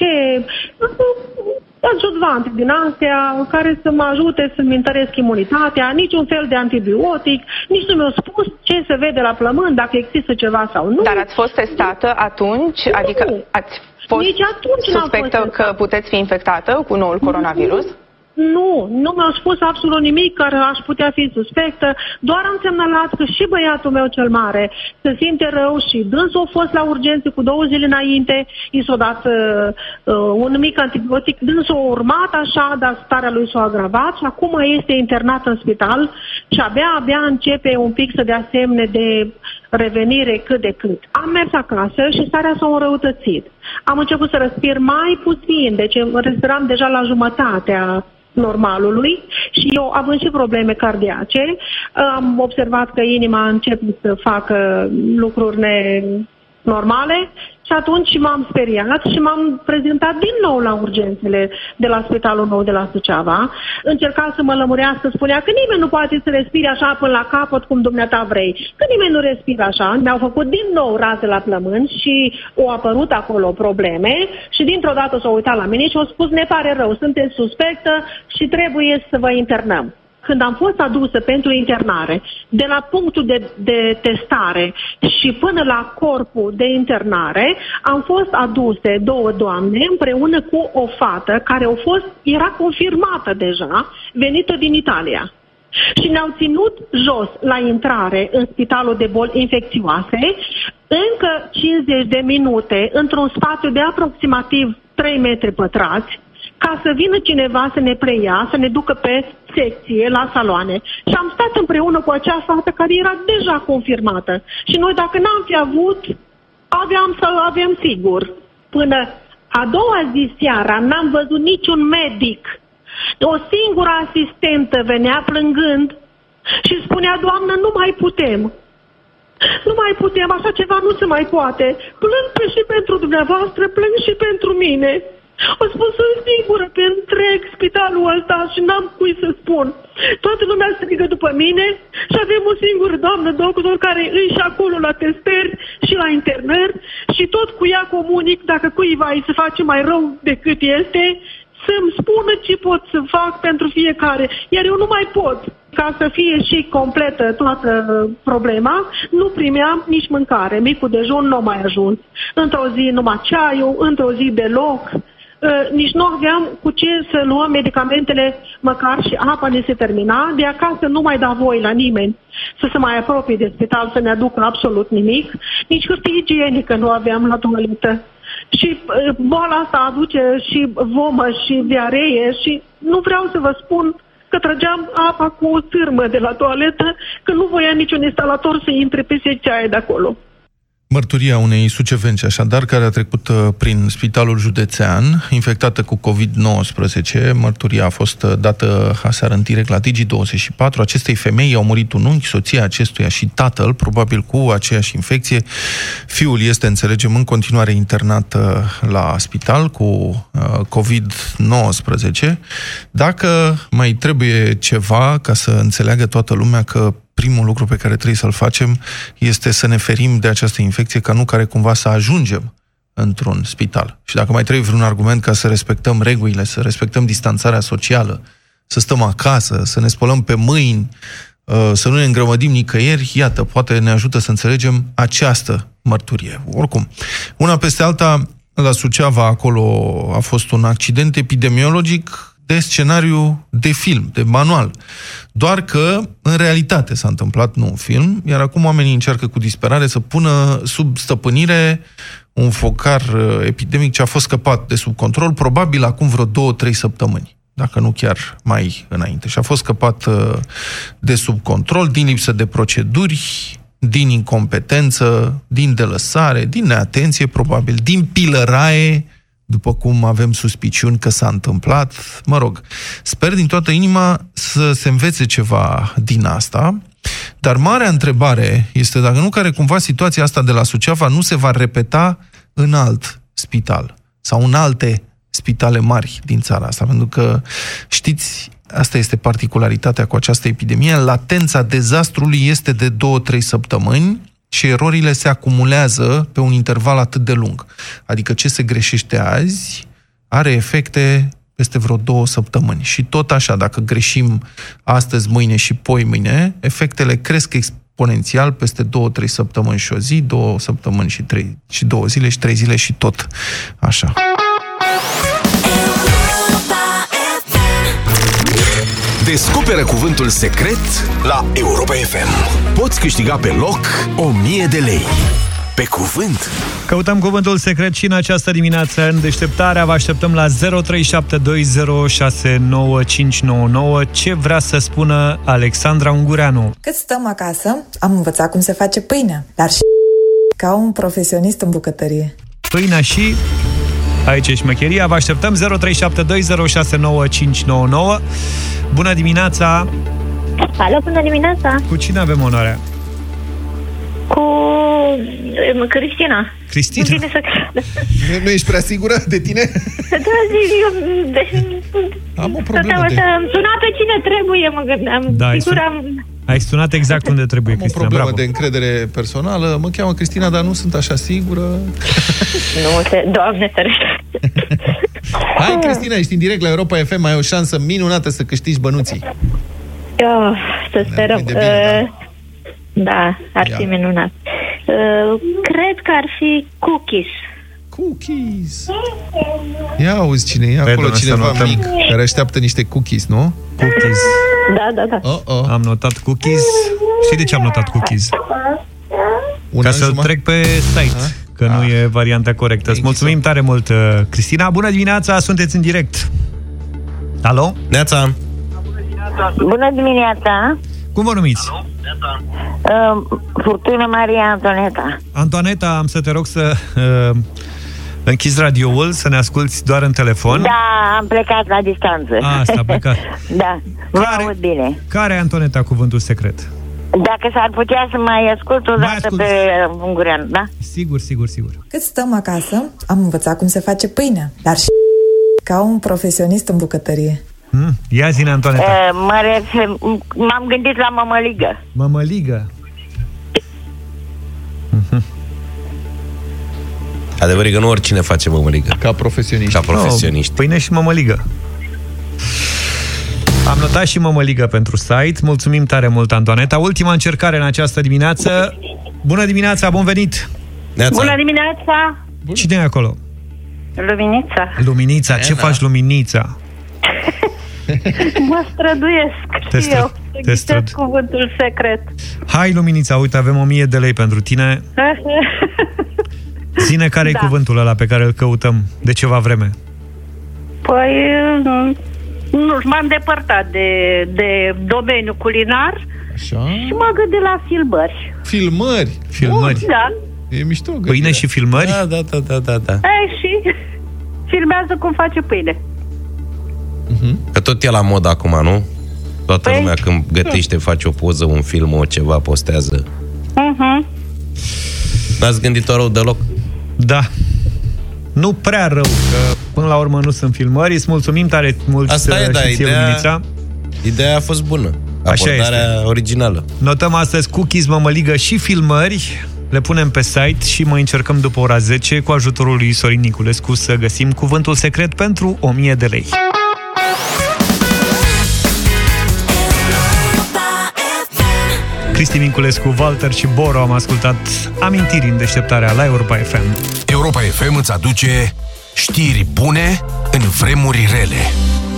adjuvante din astea care să mă ajute să-mi întăresc imunitatea, niciun fel de antibiotic, nici nu mi-au spus ce se vede la plămân, dacă există ceva sau nu. Dar ați fost testată atunci? Nu. Adică ați fost Nici atunci suspectă fost că puteți fi infectată cu noul coronavirus? Nu. Nu, nu mi-au spus absolut nimic care aș putea fi suspectă, doar am semnalat că și băiatul meu cel mare se simte rău și dânsul a fost la urgență cu două zile înainte, i s-a dat uh, uh, un mic antibiotic, dânsul a urmat așa, dar starea lui s-a agravat și acum este internat în spital și abia, abia începe un pic să dea semne de revenire cât de cât. Am mers acasă și starea s-a înrăutățit. Am început să respir mai puțin, deci respiram deja la jumătatea normalului și eu, având și probleme cardiace, am observat că inima începe să facă lucruri ne normale și atunci m-am speriat și m-am prezentat din nou la urgențele de la Spitalul Nou de la Suceava. Încerca să mă lămurească, spunea că nimeni nu poate să respire așa până la capăt cum dumneata vrei. Că nimeni nu respiră așa. Mi-au făcut din nou raze la plămâni și au apărut acolo probleme și dintr-o dată s-au uitat la mine și au spus ne pare rău, sunteți suspectă și trebuie să vă internăm când am fost adusă pentru internare, de la punctul de, de testare și până la corpul de internare, am fost aduse două doamne împreună cu o fată care au fost, era confirmată deja, venită din Italia. Și ne-au ținut jos la intrare în spitalul de boli infecțioase încă 50 de minute într-un spațiu de aproximativ 3 metri pătrați, ca să vină cineva să ne preia, să ne ducă pe secție, la saloane. Și am stat împreună cu acea fată care era deja confirmată. Și noi dacă n-am fi avut, aveam să avem sigur. Până a doua zi seara n-am văzut niciun medic. O singură asistentă venea plângând și spunea, Doamnă, nu mai putem. Nu mai putem, așa ceva nu se mai poate. Plâng și pentru dumneavoastră, plâng și pentru mine. O spus, sunt singură pe întreg spitalul ăsta și n-am cui să spun. Toată lumea strigă după mine și avem o singură doamnă doctor care își și acolo la testări și la internări și tot cu ea comunic dacă cuiva îi se face mai rău decât este să-mi spună ce pot să fac pentru fiecare. Iar eu nu mai pot. Ca să fie și completă toată problema, nu primeam nici mâncare. Micul dejun nu mai ajuns. Într-o zi numai ceaiul, într-o zi deloc. Uh, nici nu aveam cu ce să luăm medicamentele, măcar și apa ne se termina, de acasă nu mai da voi la nimeni să se mai apropie de spital, să ne aducă absolut nimic, nici hârtie igienică nu aveam la toaletă. Și uh, boala asta aduce și vomă și diaree și nu vreau să vă spun că trăgeam apa cu o târmă de la toaletă, că nu voia niciun instalator să intre pe secția aia de acolo. Mărturia unei sucevenci, așadar, care a trecut uh, prin spitalul județean, infectată cu COVID-19. Mărturia a fost uh, dată aseară în direct la Digi24. Acestei femei au murit un unchi, soția acestuia și tatăl, probabil cu aceeași infecție. Fiul este, înțelegem, în continuare internat uh, la spital cu COVID-19. Dacă mai trebuie ceva ca să înțeleagă toată lumea că primul lucru pe care trebuie să-l facem este să ne ferim de această infecție ca nu care cumva să ajungem într-un spital. Și dacă mai trebuie vreun argument ca să respectăm regulile, să respectăm distanțarea socială, să stăm acasă, să ne spălăm pe mâini, uh, să nu ne îngrămădim nicăieri, iată, poate ne ajută să înțelegem această mărturie. Oricum, una peste alta, la Suceava acolo a fost un accident epidemiologic de scenariu de film, de manual. Doar că, în realitate, s-a întâmplat, nu un film, iar acum oamenii încearcă cu disperare să pună sub stăpânire un focar uh, epidemic ce a fost scăpat de sub control, probabil acum vreo două-trei săptămâni dacă nu chiar mai înainte. Și a fost scăpat uh, de sub control, din lipsă de proceduri, din incompetență, din delăsare, din neatenție, probabil, din pilăraie, după cum avem suspiciuni că s-a întâmplat. Mă rog, sper din toată inima să se învețe ceva din asta, dar marea întrebare este dacă nu care cumva situația asta de la Suceava nu se va repeta în alt spital sau în alte spitale mari din țara asta, pentru că știți, asta este particularitatea cu această epidemie, latența dezastrului este de 2-3 săptămâni și erorile se acumulează pe un interval atât de lung. Adică ce se greșește azi are efecte peste vreo două săptămâni. Și tot așa, dacă greșim astăzi, mâine și poi mâine, efectele cresc exponențial peste două, trei săptămâni și o zi, două săptămâni și, trei, și două zile și trei zile și tot așa. Descoperă cuvântul secret la Europa FM. Poți câștiga pe loc 1000 de lei. Pe cuvânt. Căutăm cuvântul secret și în această dimineață în deșteptarea. Vă așteptăm la 0372069599. Ce vrea să spună Alexandra Ungureanu? Cât stăm acasă, am învățat cum se face pâinea, dar și ca un profesionist în bucătărie. Pâinea și Aici e șmecheria. Vă așteptăm 0372069599. Bună dimineața! Alo, bună dimineața! Cu cine avem onoarea? Cu Cristina. Cristina? Nu, să... nu, nu ești prea sigură de tine? Da, zic, eu... De... Am o problemă de... Să suna pe cine trebuie, mă gândeam. Da, Sigur sun... am... Ai sunat exact unde trebuie, Am Cristina. o problemă Bravo. de încredere personală. Mă cheamă Cristina, dar nu sunt așa sigură. [LAUGHS] Nu, se... Doamne, să Hai, Cristina, ești în direct la Europa FM, ai o șansă minunată să câștigi bănuții. Oh, să sperăm. de bine, uh, da, ar Ia. fi minunat. Uh, cred că ar fi cookies. Cookies. Ia auzi cine e acolo, domnule, să cineva notăm. mic, care așteaptă niște cookies, nu? Cookies. Da, da, da. Oh, oh. Am notat cookies. Știi de ce am notat cookies? Un Ca an să-l jumătate? trec pe site, că nu e varianta corectă. Îți mulțumim tare mult, uh, Cristina. Bună dimineața, sunteți în direct. Alo? Neața! Bună dimineața! Cum vă numiți? Uh, Furtună Maria Antoneta. Antoaneta, am să te rog să uh, închizi radioul, să ne asculti doar în telefon. Da, am plecat la distanță. A, asta a plecat. [LAUGHS] da, vă aud bine. Care e, Antoneta, cuvântul secret? Dacă s-ar putea să mai ascult o dată ascult. pe Ungurean, da? Sigur, sigur, sigur. Cât stăm acasă, am învățat cum se face pâinea, dar și ca un profesionist în bucătărie. Hmm? Ia zine, Antoaneta. Uh, mă refer, m-am gândit la mămăligă. Mămăligă. Adevărul e că nu oricine face mămăligă. Ca profesioniști. Ca profesioniști. No, pâine și mămăligă. Am notat și mămăligă pentru site. Mulțumim tare mult, Antoaneta. Ultima încercare în această dimineață. Bună dimineața, bun venit! Bună dimineața! Cine e acolo? Luminița. Luminița. Ce faci, Luminița? [LAUGHS] Mă străduiesc Te și stră- eu te să ghicesc străd- cuvântul secret. Hai, Luminița, uite, avem 1000 de lei pentru tine. [LAUGHS] Zine care e Da. cuvântul ăla pe care îl căutăm de ceva vreme. Păi, nu, nu m-am depărtat de, de domeniul culinar Așa. și mă gândesc la filmări. Filmări. Filmări. Da. E mișto. Pâine și filmări? Da, da, da, da, da, da. E, și filmează cum face pâine. Că tot e la mod acum, nu? Toată Păi- lumea când gătește, face o poză, un film, o ceva, postează. Uh-huh. N-ați gândit-o rău deloc? Da. Nu prea rău, că până la urmă nu sunt filmări. Îți mulțumim tare mult Asta e, și da, ție, ideea- Luminița. Ideea a fost bună. Așa Abordarea este. originală. Notăm astăzi cookies, mămăligă și filmări. Le punem pe site și mai încercăm după ora 10 cu ajutorul lui Sorin Niculescu să găsim cuvântul secret pentru 1000 de lei. Cristi Minculescu, Walter și Boro am ascultat amintiri în deșteptarea la Europa FM. Europa FM îți aduce știri bune în vremuri rele.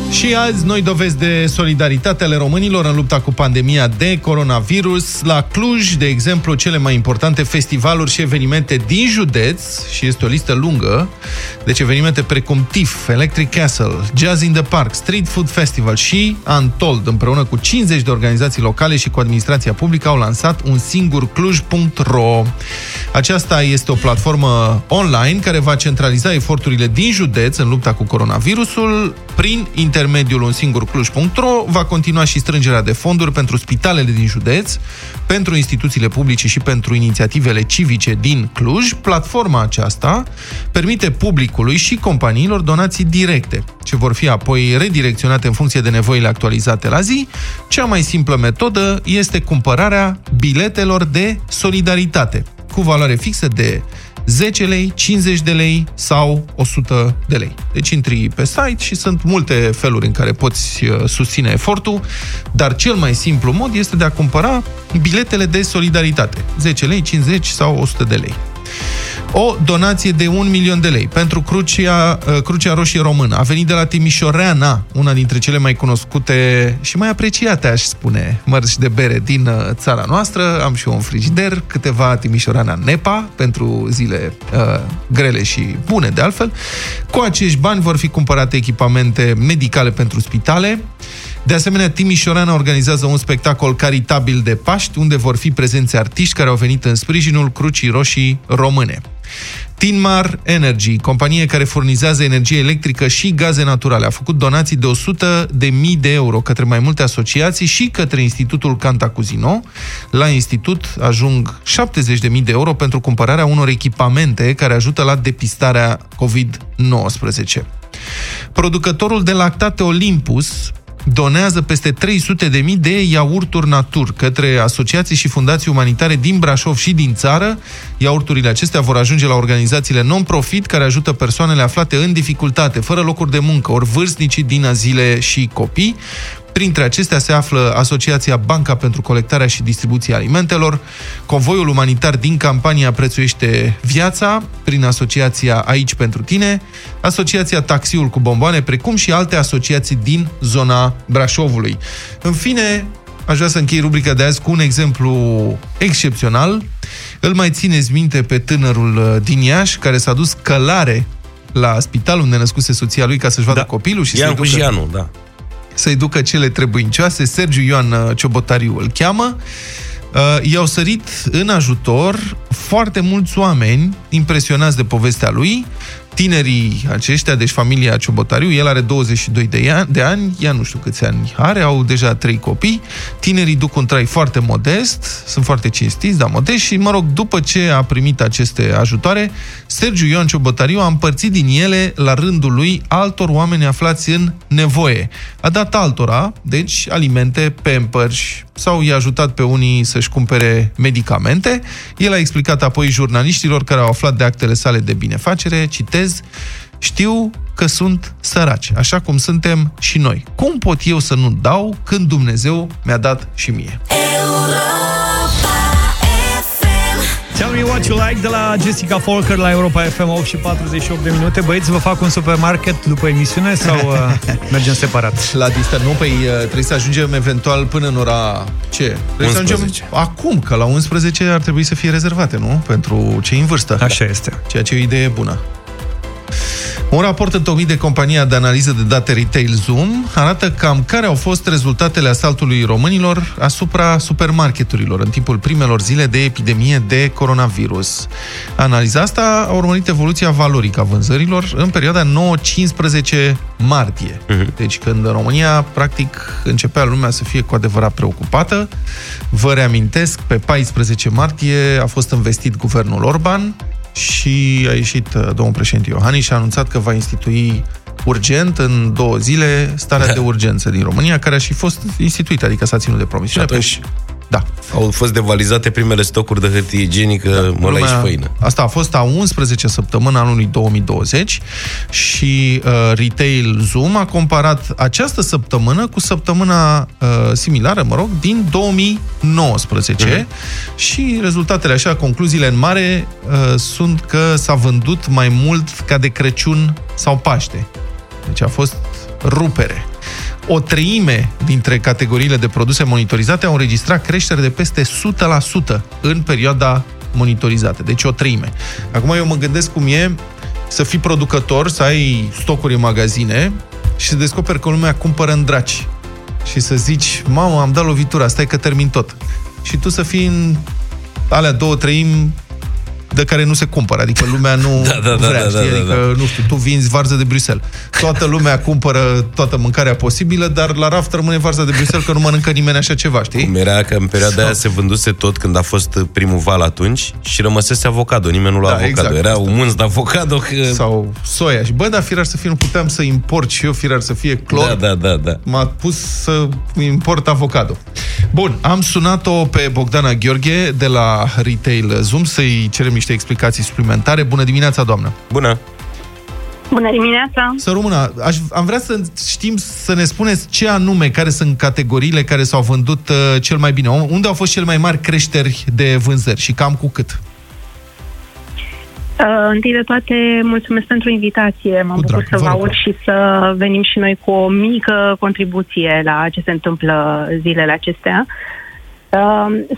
Și azi noi dovezi de solidaritate ale românilor în lupta cu pandemia de coronavirus. La Cluj, de exemplu, cele mai importante festivaluri și evenimente din județ, și este o listă lungă, deci evenimente precum TIFF, Electric Castle, Jazz in the Park, Street Food Festival și Untold, împreună cu 50 de organizații locale și cu administrația publică, au lansat un singur Cluj.ro. Aceasta este o platformă online care va centraliza eforturile din județ în lupta cu coronavirusul prin intermediul un singur Cluj.ro va continua și strângerea de fonduri pentru spitalele din județ, pentru instituțiile publice și pentru inițiativele civice din Cluj. Platforma aceasta permite publicului și companiilor donații directe, ce vor fi apoi redirecționate în funcție de nevoile actualizate la zi. Cea mai simplă metodă este cumpărarea biletelor de solidaritate, cu valoare fixă de 10 lei, 50 de lei sau 100 de lei. Deci intri pe site și sunt multe feluri în care poți uh, susține efortul, dar cel mai simplu mod este de a cumpăra biletele de solidaritate. 10 lei, 50 sau 100 de lei o donație de un milion de lei pentru Crucea, uh, Crucea Roșie Română. A venit de la Timișoreana, una dintre cele mai cunoscute și mai apreciate, aș spune, mărci de bere din uh, țara noastră. Am și eu un frigider, câteva Timișoreana Nepa pentru zile uh, grele și bune, de altfel. Cu acești bani vor fi cumpărate echipamente medicale pentru spitale, de asemenea, Timișoreana organizează un spectacol caritabil de Paști, unde vor fi prezenți artiști care au venit în sprijinul Crucii Roșii Române. Tinmar Energy, companie care furnizează energie electrică și gaze naturale, a făcut donații de 100 de mii de euro către mai multe asociații și către Institutul Cantacuzino. La institut ajung 70 de mii de euro pentru cumpărarea unor echipamente care ajută la depistarea COVID-19. Producătorul de lactate Olympus donează peste 300 de mii de iaurturi natur către asociații și fundații umanitare din Brașov și din țară. Iaurturile acestea vor ajunge la organizațiile non-profit care ajută persoanele aflate în dificultate, fără locuri de muncă, ori vârstnicii din azile și copii. Printre acestea se află Asociația Banca pentru Colectarea și Distribuția Alimentelor, Convoiul Umanitar din campania Prețuiește Viața, prin Asociația Aici pentru Tine, Asociația Taxiul cu Bomboane, precum și alte asociații din zona Brașovului. În fine, aș vrea să închei rubrica de azi cu un exemplu excepțional. Îl mai țineți minte pe tânărul uh, din Iași, care s-a dus călare la spital unde născuse soția lui ca să-și vadă da. copilul și Ian să-i ducă... Cujianu, da să-i ducă cele trebuincioase. Sergiu Ioan uh, Ciobotariu îl cheamă. Uh, i-au sărit în ajutor foarte mulți oameni impresionați de povestea lui tinerii aceștia, deci familia Ciobotariu, el are 22 de ani, de ani, ea nu știu câți ani are, au deja trei copii, tinerii duc un trai foarte modest, sunt foarte cinstiți, dar modest și, mă rog, după ce a primit aceste ajutoare, Sergiu Ioan Ciobotariu a împărțit din ele, la rândul lui, altor oameni aflați în nevoie. A dat altora, deci, alimente, pampers sau i-a ajutat pe unii să-și cumpere medicamente. El a explicat apoi jurnaliștilor care au aflat de actele sale de binefacere, citez, citez, știu că sunt săraci, așa cum suntem și noi. Cum pot eu să nu dau când Dumnezeu mi-a dat și mie? Tell me what you like de la Jessica Folker la Europa FM 8 și 48 de minute. Băieți, vă fac un supermarket după emisiune sau uh, [LAUGHS] mergem separat? La distan, nu, păi uh, trebuie să ajungem eventual până în ora... Ce? Trebuie 11. să ajungem acum, că la 11 ar trebui să fie rezervate, nu? Pentru cei în vârstă. Așa este. Ceea ce e o idee bună. Un raport întocmit de compania de analiză de date retail Zoom arată cam care au fost rezultatele asaltului românilor asupra supermarketurilor în timpul primelor zile de epidemie de coronavirus. Analiza asta a urmărit evoluția valorică a vânzărilor în perioada 9-15 martie. Uh-huh. Deci când în România, practic, începea lumea să fie cu adevărat preocupată. Vă reamintesc, pe 14 martie a fost investit guvernul Orban, și a ieșit uh, domnul președinte Iohannis și a anunțat că va institui urgent, în două zile, starea da. de urgență din România, care a și fost instituită, adică s-a ținut de promisiune. Și atunci, Da. Au fost devalizate primele stocuri de hârtie igienică, da. mălai și făină. Asta a fost a 11 săptămână anului 2020 și uh, Retail Zoom a comparat această săptămână cu săptămâna uh, similară, mă rog, din 2019 uh-huh. și rezultatele așa, concluziile în mare uh, sunt că s-a vândut mai mult ca de Crăciun sau Paște. Deci a fost rupere o treime dintre categoriile de produse monitorizate au înregistrat creștere de peste 100% în perioada monitorizată. Deci o treime. Acum eu mă gândesc cum e să fii producător, să ai stocuri în magazine și să descoperi că lumea cumpără în draci. Și să zici, mamă, am dat lovitura, stai că termin tot. Și tu să fii în alea două treimi de care nu se cumpără, adică lumea nu [LAUGHS] da, da, da, vrea, da, da, știi? da, Adică, da. nu știu, tu vinzi varză de Bruxelles. Toată lumea cumpără toată mâncarea posibilă, dar la raft rămâne varza de Bruxelles că nu mănâncă nimeni așa ceva, știi? Cum era că în perioada aia se vânduse tot când a fost primul val atunci și rămăsese avocado, nimeni nu lua Da, avocado. exact, era asta. un munț de avocado că... Sau soia. Și bă, dar firar să fie, nu puteam să import și eu firar să fie clor. Da, da, da, da. M-a pus să import avocado. Bun, am sunat-o pe Bogdana Gheorghe de la Retail Zoom să-i cerem niște explicații suplimentare. Bună dimineața, doamnă! Bună! Bună dimineața! Să rămână, aș, am vrea să știm, să ne spuneți ce anume, care sunt categoriile care s-au vândut uh, cel mai bine. Unde au fost cele mai mari creșteri de vânzări și cam cu cât? Uh, întâi de toate, mulțumesc pentru invitație. M-am Cu bucurat drag, să vă vă rog. aud și să venim și noi cu o mică contribuție la ce se întâmplă zilele acestea. Uh,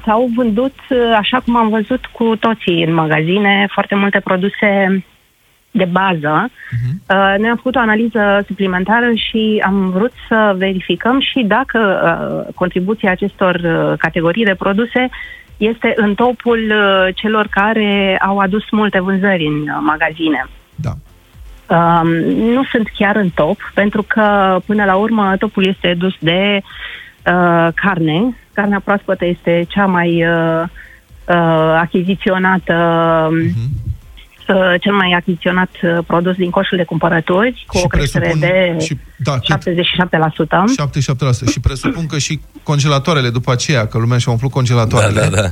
s-au vândut, uh, așa cum am văzut cu toții în magazine, foarte multe produse de bază. Uh, noi am făcut o analiză suplimentară și am vrut să verificăm și dacă uh, contribuția acestor uh, categorii de produse este în topul uh, celor care au adus multe vânzări în uh, magazine. Da. Um, nu sunt chiar în top, pentru că până la urmă topul este dus de uh, carne. Carnea proaspătă este cea mai uh, uh, achiziționată uh, cel mai achiziționat uh, produs din coșul de cumpărături, cu Și o creștere presupun- de și- da, cât? 77%. 77%. Și presupun că și congelatoarele după aceea, că lumea și-a umplut congelatoarele. Da, da, da.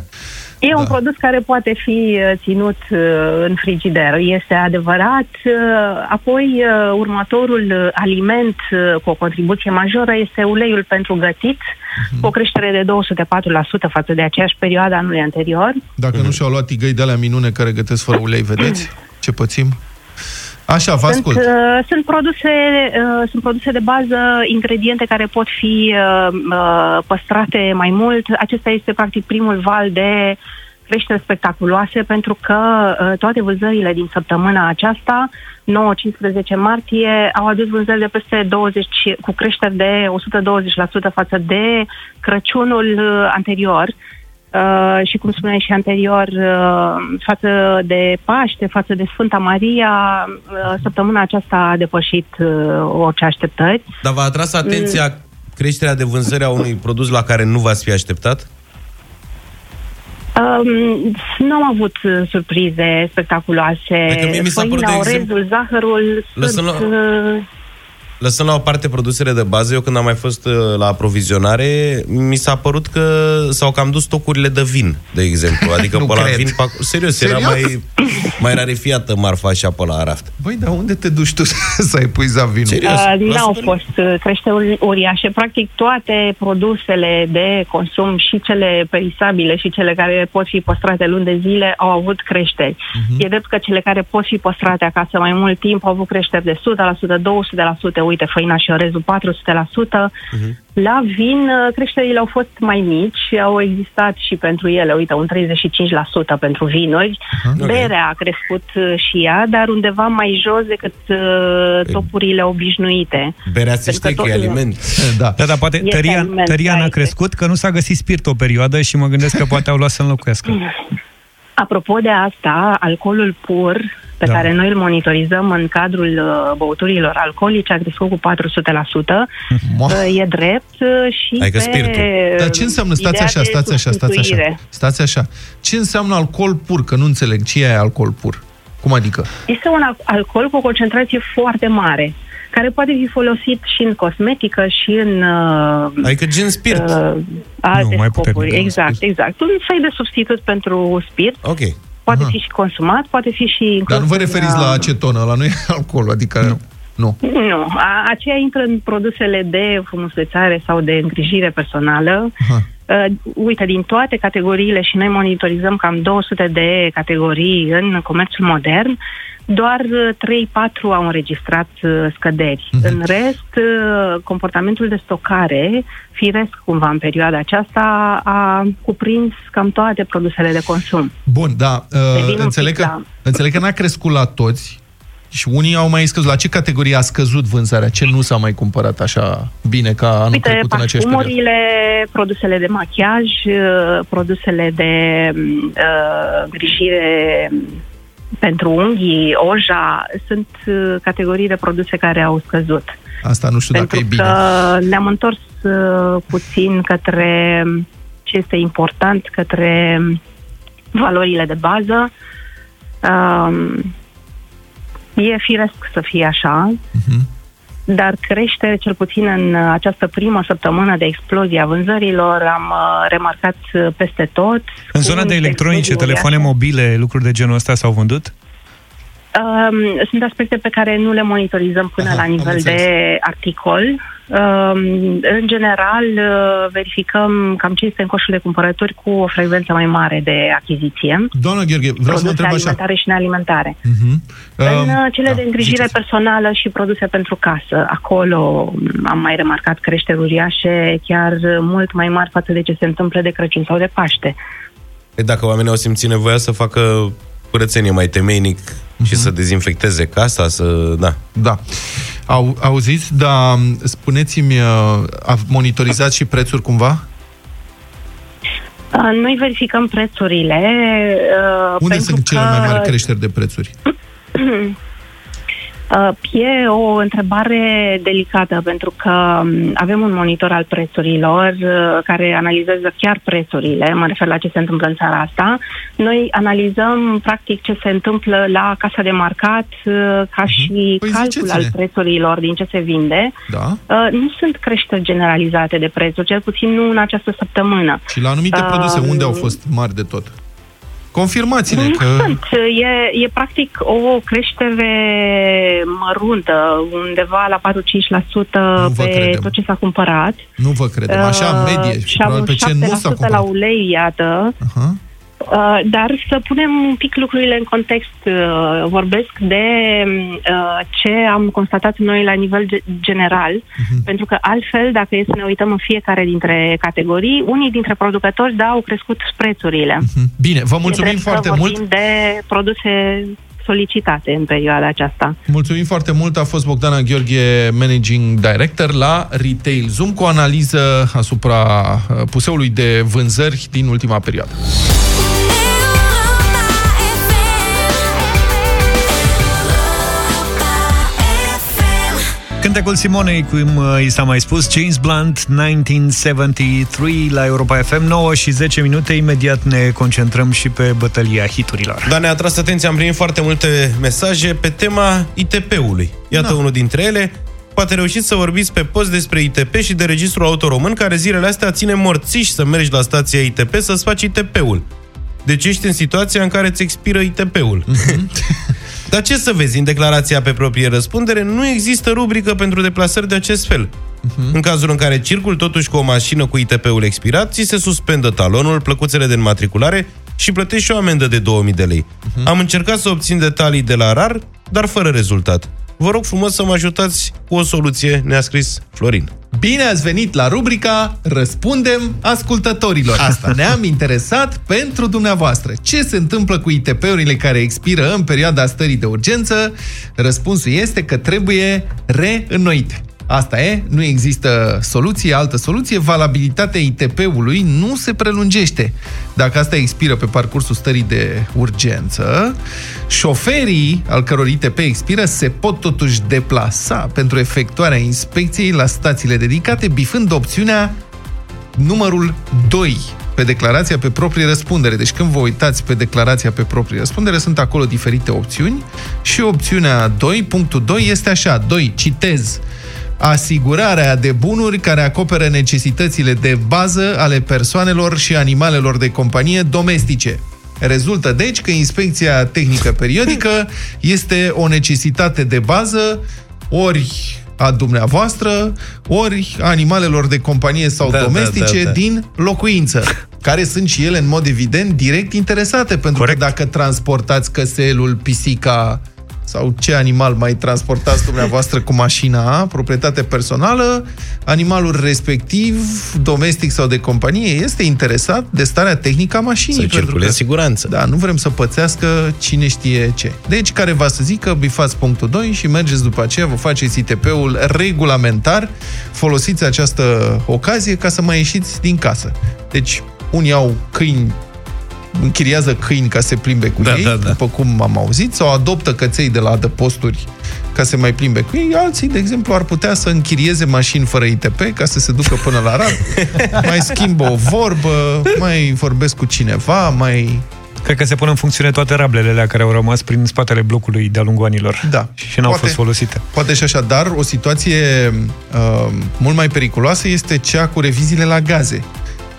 E un produs care poate fi uh, ținut uh, în frigider, este adevărat. Uh, Apoi, uh, următorul uh, aliment uh, cu o contribuție majoră este uleiul pentru gătit, cu o creștere de 204% față de aceeași perioadă anului anterior. Dacă nu și-au luat tigăi de alea minune care gătesc fără ulei, vedeți ce pățim? Așa, vă Sunt, ascult. uh, sunt, produse, uh, sunt produse de bază, ingrediente care pot fi uh, uh, păstrate mai mult. Acesta este practic primul val de creșteri spectaculoase pentru că uh, toate vânzările din săptămâna aceasta, 9-15 martie, au adus vânzări de peste 20, cu creșteri de 120% față de Crăciunul uh, anterior. Uh, și cum spuneai și anterior, uh, față de Paște, față de Sfânta Maria, uh, săptămâna aceasta a depășit uh, orice așteptări. Dar v-a atras atenția creșterea de vânzări a unui produs la care nu v-ați fi așteptat? Um, nu am avut uh, surprize spectaculoase. Adică mie mi s-a părut, de Făina, exemplu- orezul, zahărul Lăsând sunt... la- uh, Lăsând la o parte produsele de bază, eu când am mai fost uh, la aprovizionare, mi s-a părut că s-au cam dus stocurile de vin, de exemplu. [LAUGHS] Adică Nu pe la cred. vin, pe ac- serios, era Serios? mai, mai rarefiată marfa așa pe la raft. Băi, dar unde te duci tu [LAUGHS] să epuiza vinul? Uh, nu au fost uh, creșteri uri- uriașe. Practic toate produsele de consum, și cele perisabile și cele care pot fi păstrate luni de zile, au avut creșteri. Mhm. E drept că cele care pot fi păstrate acasă mai mult timp au avut creșteri de 100%, 200%, uite, făina și orezul 400%. La vin, uh, creșterile au fost mai mici, au existat și pentru ele, uite, un 35% pentru vinuri. Ok. Berea a crescut uh, și ea, dar undeva mai jos decât uh, topurile obișnuite. Berea se Pentru că știe că e totul- aliment. Da, da, dar poate Este tăria, aliment, tăria da, n-a este. crescut, că nu s-a găsit spirit o perioadă și mă gândesc că poate au luat să înlocuiască. Apropo de asta, alcoolul pur, pe Da. care noi îl monitorizăm în cadrul uh, băuturilor alcoolice, a crescut cu 400%. Uh, e drept uh, și Adică pe spiritul. Dar ce înseamnă, stați ideea așa, de stați așa, stați așa, substituire. stați așa. Ce înseamnă alcool pur? Că nu înțeleg. Ce e alcool pur? Cum adică? Este un al- alcool cu o concentrație foarte mare, care poate fi folosit și în cosmetică și în uh, Adică gen spirit. uh, alte Nu, mai scopuri. puternic decât Exact, exact. Un fel de substitut pentru spirit. Ok. Poate Aha. fi și consumat, poate fi și inclus Dar nu vă în, referiți uh, la acetonă, la nu [LAUGHS] e alcool, adică... Nu. Nu. Nu, a, aceea intră în produsele de frumusețare sau de îngrijire personală. Uh, uite, din toate categoriile și noi monitorizăm cam 200 de categorii în comerțul modern, doar uh, 3-4 au înregistrat uh, scăderi. Mhm. În rest, uh, comportamentul de stocare, firesc cumva în perioada aceasta, a cuprins cam toate produsele de consum. Bun, da, Revin uh, un înțeleg, pic că, la- înțeleg că n-a crescut la toți și unii au mai scăzut. La ce categorie a scăzut vânzarea? Ce nu s-a mai cumpărat așa bine ca anul Uite, trecut în aceeași perioadă? parfumurile, produsele de machiaj, uh, produsele de uh, îngrijire pentru unghii, oja, sunt uh, categorii de produse care au scăzut. Asta nu știu pentru dacă e bine. că ne-am întors uh, puțin către ce este important, către valorile de bază. Um, e firesc să fie așa, Mhm. Dar creștere, cel puțin în această primă săptămână de explozie a vânzărilor, am uh, remarcat uh, peste tot. În zona Cu de electronice, explozii telefoane mobile, lucruri de genul ăsta s-au vândut? Um, sunt aspecte pe care nu le monitorizăm până Aha, la am nivel înțeles. de articol. Um, în general, uh, verificăm cam ce este în coșul de cumpărături cu o frecvență mai mare de achiziție. Doamna Gheorghe, vreau să vă produse întreb așa. alimentare și nealimentare. Mhm. În Um, uh, cele da, de îngrijire ziceți. personală și produse pentru casă, acolo m, am mai remarcat creșteri uriașe, chiar uh, mult mai mari față de ce se întâmplă de Crăciun sau de Paște. E, dacă oamenii au simțit nevoia să facă curățenie mai temeinic și să dezinfecteze casa, să... Da. Da. Au, auziți, dar spuneți-mi, uh, a monitorizat și prețuri cumva? Uh, Noi verificăm prețurile. uh, Unde pentru sunt cele că mai mari creșteri de prețuri? [CLEARS THROAT] Uh, E o întrebare delicată pentru că um, avem un monitor al prețurilor uh, care analizează chiar prețurile, mă refer la ce se întâmplă în țara asta. Noi analizăm practic ce se întâmplă la casa de marcat uh, ca și Păi calcul ziceți-ne. al prețurilor din ce se vinde. Da. Uh, Nu sunt creșteri generalizate de prețuri, cel puțin nu în această săptămână. Și la anumite Uh, produse, unde au fost mari de tot? Confirmați-ne Nu că... sunt. E, e practic o creștere măruntă, undeva la 4-5% vă pe credem. tot ce s-a cumpărat. Nu vă credem. Așa, în medie. Uh, Și probabil pe ce nu s-a 7% la cumpărat. ulei, iată. Aha. Uh, dar să punem un pic lucrurile în context. Uh, vorbesc de uh, ce am constatat noi la nivel ge- general, Mhm. pentru că altfel, dacă e să ne uităm în fiecare dintre categorii, unii dintre producători, da, au crescut prețurile. Bine, vă E mulțumim drept că foarte vorbim mult. de produse solicitate în perioada aceasta. Mulțumim foarte mult. A fost Bogdana Gheorghe, Managing Director la Retail Zoom, cu o analiză asupra uh, puseului de vânzări din ultima perioadă. Cântecul Simonei, cum uh, i s-a mai spus, James Blunt, 1973 la Europa FM, 9 și 10 minute. Imediat ne concentrăm și pe bătălia hiturilor. Dar ne-a atras atenția, am primit foarte multe mesaje pe tema ITP-ului. Iată unul dintre ele. Poate reușiți să vorbiți pe post despre ITP și de Registrul Auto Român, care zilele astea ține morțiși să mergi la stația ITP să-ți faci ITP-ul. Deci ești în situația în care îți expiră ITP-ul. [LAUGHS] Dar ce să vezi, în declarația pe proprie răspundere nu există rubrică pentru deplasări de acest fel. În cazul în care circul totuși cu o mașină cu ITP-ul expirat, ți se suspendă talonul, plăcuțele de înmatriculare și plătești și o amendă de 2000 de lei. Am încercat să obțin detalii de la RAR, dar fără rezultat. Vă rog frumos să mă ajutați cu o soluție, ne-a scris Florin. Bine ați venit la rubrica Răspundem ascultătorilor. Asta ne-am interesat pentru dumneavoastră. Ce se întâmplă cu ITP-urile care expiră în perioada stării de urgență? Răspunsul este că trebuie reînnoite. Asta e, nu există soluție, altă soluție, valabilitatea ITP-ului nu se prelungește. Dacă asta expiră pe parcursul stării de urgență, șoferii al căror ITP expiră se pot totuși deplasa pentru efectuarea inspecției la stațiile dedicate, bifând opțiunea numărul 2 pe declarația pe proprie răspundere. Deci când vă uitați pe declarația pe proprie răspundere, sunt acolo diferite opțiuni și opțiunea 2, punctul 2 este așa, 2, citez, asigurarea de bunuri care acoperă necesitățile de bază ale persoanelor și animalelor de companie domestice. Rezultă deci că inspecția tehnică periodică este o necesitate de bază ori a dumneavoastră, ori a animalelor de companie sau Da, da, domestice da, da. din locuință, care sunt și ele, în mod evident, direct interesate, pentru Corect. că dacă transportați căselul, pisica sau ce animal mai transportați dumneavoastră cu mașina, proprietate personală, animalul respectiv, domestic sau de companie, este interesat de starea tehnică a mașinii. Să pentru circule că- în siguranță. Da, nu vrem să pățească cine știe ce. Deci, care va să zică, bifați punctul 2 și mergeți după aceea, vă faceți ITP-ul regulamentar, folosiți această ocazie ca să mai ieșiți din casă. Deci, unii au câini închiriază câini ca să se plimbe cu Da, ei, da, da. după cum am auzit, sau adoptă căței de la adăposturi ca să se mai plimbe cu ei. Alții, de exemplu, ar putea să închirieze mașini fără ITP ca să se ducă până la rad, [LAUGHS] mai schimbă o vorbă, mai vorbesc cu cineva, mai... Cred că se pun în funcțiune toate rablele alea care au rămas prin spatele blocului de-a lungul anilor. Da. Și n-au Poate- fost folosite. Poate și așa, dar o situație uh, mult mai periculoasă este cea cu reviziile la gaze.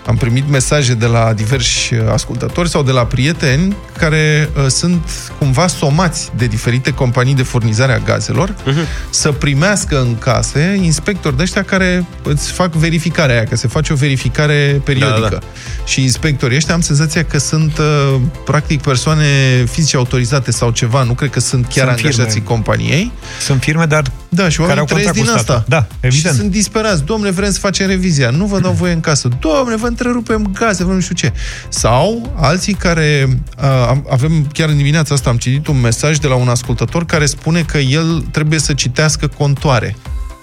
Am primit mesaje de la diversi uh, ascultători sau de la prieteni care uh, sunt cumva somați de diferite companii de furnizare a gazelor Mhm. să primească în case inspectori de ăștia care îți fac verificarea aia, că se face o verificare periodică. Da, da. Și inspectorii ăștia am senzația că sunt uh, practic persoane fizice autorizate sau ceva, nu cred că sunt chiar Sunt firme. angajații companiei. Sunt firme, dar Da, și care oamenii au trăiesc contract din cu asta. statul. Da, evident. Și sunt disperați. Domne, vrem să facem revizia. Nu vă dau voie în casă. Domne, vă întrerupem gaze, vă nu știu ce. Sau alții care... Uh, avem, chiar în dimineața asta am citit un mesaj de la un ascultător care spune că el trebuie să citească contoare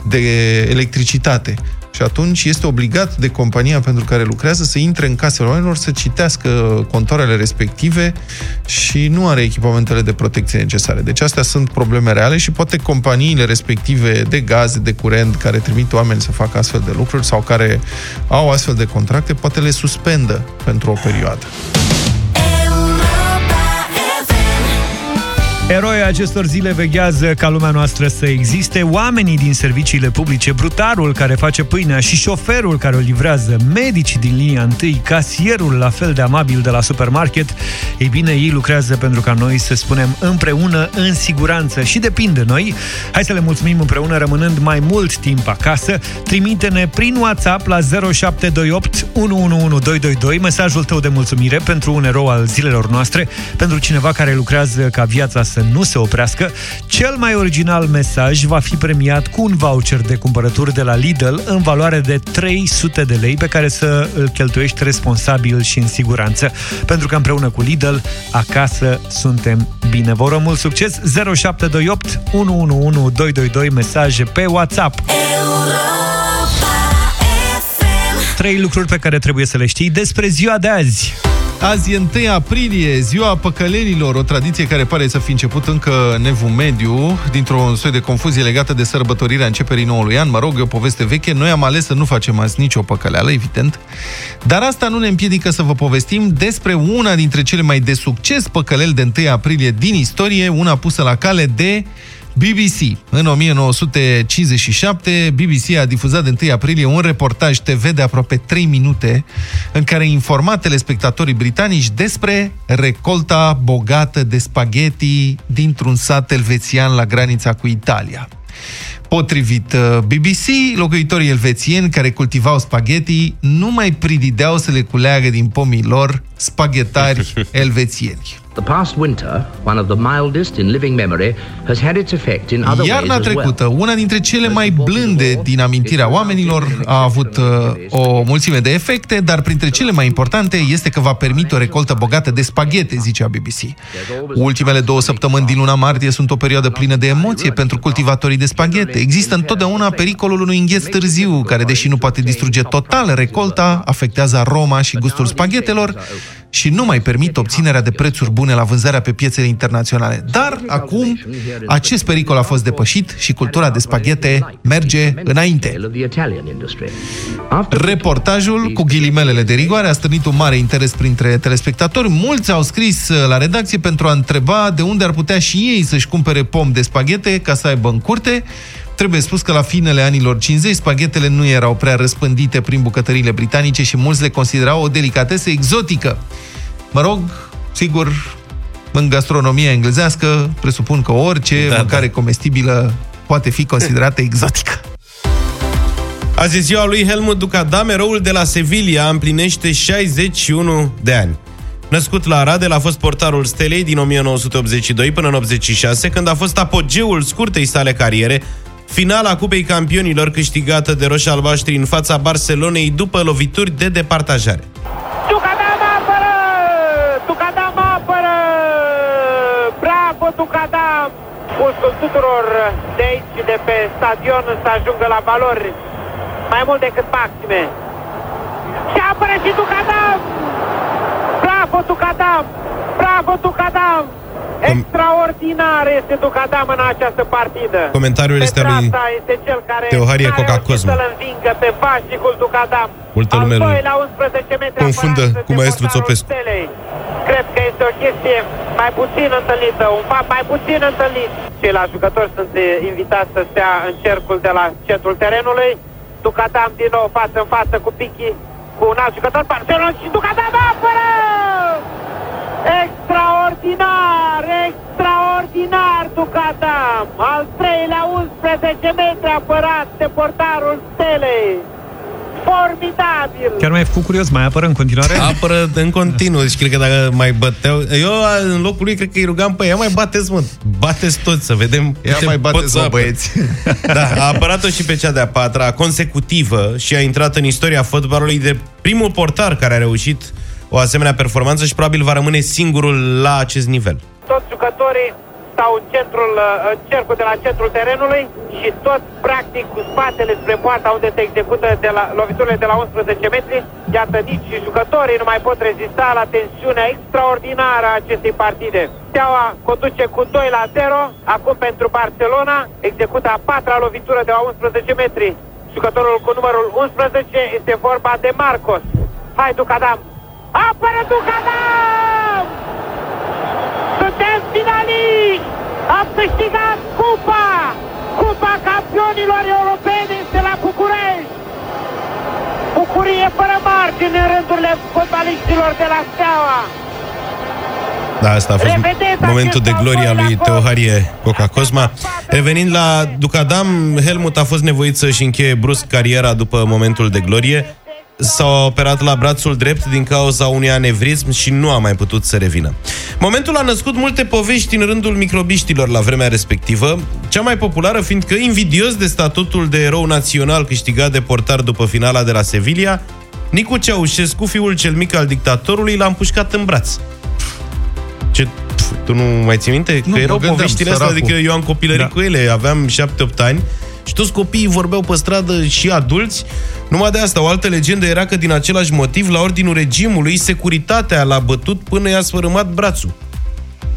de electricitate. Și atunci este obligat de compania pentru care lucrează să intre în casele oamenilor, să citească contoarele respective și nu are echipamentele de protecție necesare. Deci astea sunt probleme reale și poate companiile respective de gaze, de curent, care trimit oameni să facă astfel de lucruri sau care au astfel de contracte, poate le suspendă pentru o perioadă. Eroii acestor zile veghează ca lumea noastră să existe, oamenii din serviciile publice, brutarul care face pâinea și șoferul care o livrează, medicii din linia întâi, casierul la fel de amabil de la supermarket, ei bine, ei lucrează pentru ca noi să spunem împreună în siguranță și depinde de noi. Hai să le mulțumim împreună rămânând mai mult timp acasă. Trimite-ne prin WhatsApp la 0728 111222 mesajul tău de mulțumire pentru un erou al zilelor noastre, pentru cineva care lucrează ca viața să nu se oprească. Cel mai original mesaj va fi premiat cu un voucher de cumpărături de la Lidl în valoare de 300 de lei pe care să îl cheltuiești responsabil și în siguranță. Pentru că împreună cu Lidl, acasă suntem bine. Vă urăm mult succes! 0728 111222 mesaje pe WhatsApp. Trei lucruri pe care trebuie să le știi despre ziua de azi. Azi e 1 aprilie, ziua păcălenilor, o tradiție care pare să fi început încă în evul mediu, dintr-o soi de confuzie legată de sărbătorirea începerii noului an. Mă rog, e o poveste veche. Noi am ales să nu facem azi nicio păcăleală, evident. Dar asta nu ne împiedică să vă povestim despre una dintre cele mai de succes păcăleli de 1 aprilie din istorie, una pusă la cale de BBC. În 1957, BBC a difuzat de 1 aprilie un reportaj TV de aproape 3 minute în care informa telespectatorii britanici despre recolta bogată de spaghetti dintr-un sat elvețian la granița cu Italia. Potrivit uh, BBC, locuitorii elvețieni care cultivau spaghetti nu mai pridideau să le culeagă din pomii lor spaghetari [LAUGHS] elvețieni. The past winter, one of the mildest in living memory, has had its effect in other ways Iarna as well. trecută, una dintre cele mai blânde din amintirea oamenilor, a avut uh, o mulțime de efecte, dar printre cele mai importante este că va permite o recoltă bogată de spaghete, zicea BBC. Ultimele două săptămâni din luna martie sunt o perioadă plină de emoție pentru cultivatorii de spaghete. Există întotdeauna pericolul unui îngheț târziu, care, deși nu poate distruge total recolta, afectează aroma și gustul spaghetelor și nu mai permit obținerea de prețuri bune la vânzarea pe piețele internaționale. Dar acum acest pericol a fost depășit și cultura de spaghete merge înainte. Reportajul cu ghilimelele de rigoare a strânit un mare interes printre telespectatori. Mulți au scris uh, la redacție pentru a întreba de unde ar putea și ei să-și cumpere pom de spaghete ca să aibă în curte. Trebuie spus că la finele anilor 50 spaghetele nu erau prea răspândite prin bucătările britanice și mulți le considerau o delicatesă exotică. Mă rog, sigur, în gastronomia englezească presupun că orice da, mâncare da. comestibilă poate fi considerată [LAUGHS] exotică. Azi e ziua lui Helmut Ducadam, eroul de la Sevilla, împlinește 61 de ani. Născut la Arad, el a fost portarul Stelei din 1982 până în 86, când a fost apogeul scurtei sale cariere, finala Cupei Campionilor câștigată de roșii albaștri în fața Barcelonei după lovituri de departajare. Bravo, Tucadam! Pulsul tuturor de aici, de pe stadion, să ajungă la valori mai mult decât maxime. Și apără și Tucadam! Bravo, Tucadam! Bravo, Tucadam! Extraordinar este Ducadam în această partidă. Comentariul este al lui este cel care Teoharie Coca Cosmo. să-l învingă pe Vașicul Ducadam. Multă lume al la 11 metri confundă cu maestru Țopescu. Stelei. Cred că este o chestie mai puțin întâlnită, un fapt mai puțin întâlnit. Ceilalți jucători sunt invitați să stea în cercul de la centrul terenului. Ducadam din nou față în față cu Pichi, cu un alt jucător, Barcelona și Ducadam apără! Extraordinar, extraordinar Ducadam! Al treilea 11 metri apărat de portarul Stelei. Formidabil! Chiar mai făcut curios, mai apără în continuare? Apără în continuu, deci cred că dacă mai băteau... Eu în locul lui cred că îi rugam pe ea mai bateți, mă, bateți toți să vedem Ia mai bateți, mă, băieți. Da, a apărat-o și pe cea de-a patra, consecutivă, și a intrat în istoria fotbalului de primul portar care a reușit o asemenea performanță și probabil va rămâne singurul la acest nivel. Toți jucătorii stau în, centrul, în cercul de la centrul terenului și tot practic cu spatele spre poarta unde se execută de la, loviturile de la 11 metri. Iată, nici jucătorii nu mai pot rezista la tensiunea extraordinară a acestei partide. Steaua conduce cu 2 la 0, acum pentru Barcelona, execută a patra lovitură de la 11 metri. Jucătorul cu numărul 11 este vorba de Marcos. Hai, Ducadam, Apără Ducadam! Suntem finaliști! Am câștigat cupa! Cupa campionilor europeni este la București! Bucurie fără margine în rândurile fotbaliștilor de la Steaua! Da, asta a fost Revedeți momentul de gloria lui Teoharie Coca Cosma. Revenind la Ducadam, Helmut a fost nevoit să-și încheie brusc cariera după momentul de glorie s-a operat la brațul drept din cauza unui anevrism și nu a mai putut să revină. Momentul a născut multe povești în rândul microbiștilor la vremea respectivă, cea mai populară fiind că, invidios de statutul de erou național câștigat de portar după finala de la Sevilla, Nicu Ceaușescu, fiul cel mic al dictatorului, l-a împușcat în braț. Ce tu nu mai ții minte? Că nu, erau poveștile astea, adică eu am copilărit da. cu ele, aveam 7-8 ani și toți copiii vorbeau pe stradă și adulți. Numai de asta, o altă legendă era că din același motiv, la ordinul regimului, securitatea l-a bătut până i-a sfărâmat brațul.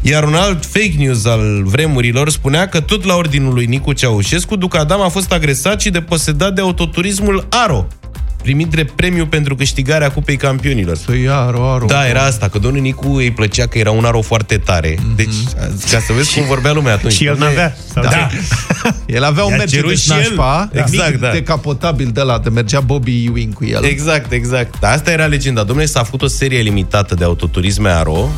Iar un alt fake news al vremurilor spunea că tot la ordinul lui Nicu Ceaușescu, Ducadam a fost agresat și deposedat de autoturismul Aro, primit drept premiu pentru câștigarea Cupei Campionilor. Să ia aro, aro. Da, era asta, că domnul Nicu îi plăcea că era un aro foarte tare. Mm-hmm. Deci, ca să vezi cum vorbea lumea atunci. Și el n-avea. Da. da. [LAUGHS] El avea un Mercedes nașpa, exact, da. decapotabil de la, de mergea Bobby Ewing cu el. Exact, exact. Dar asta era legenda. Domnule, s-a făcut o serie limitată de autoturisme Aro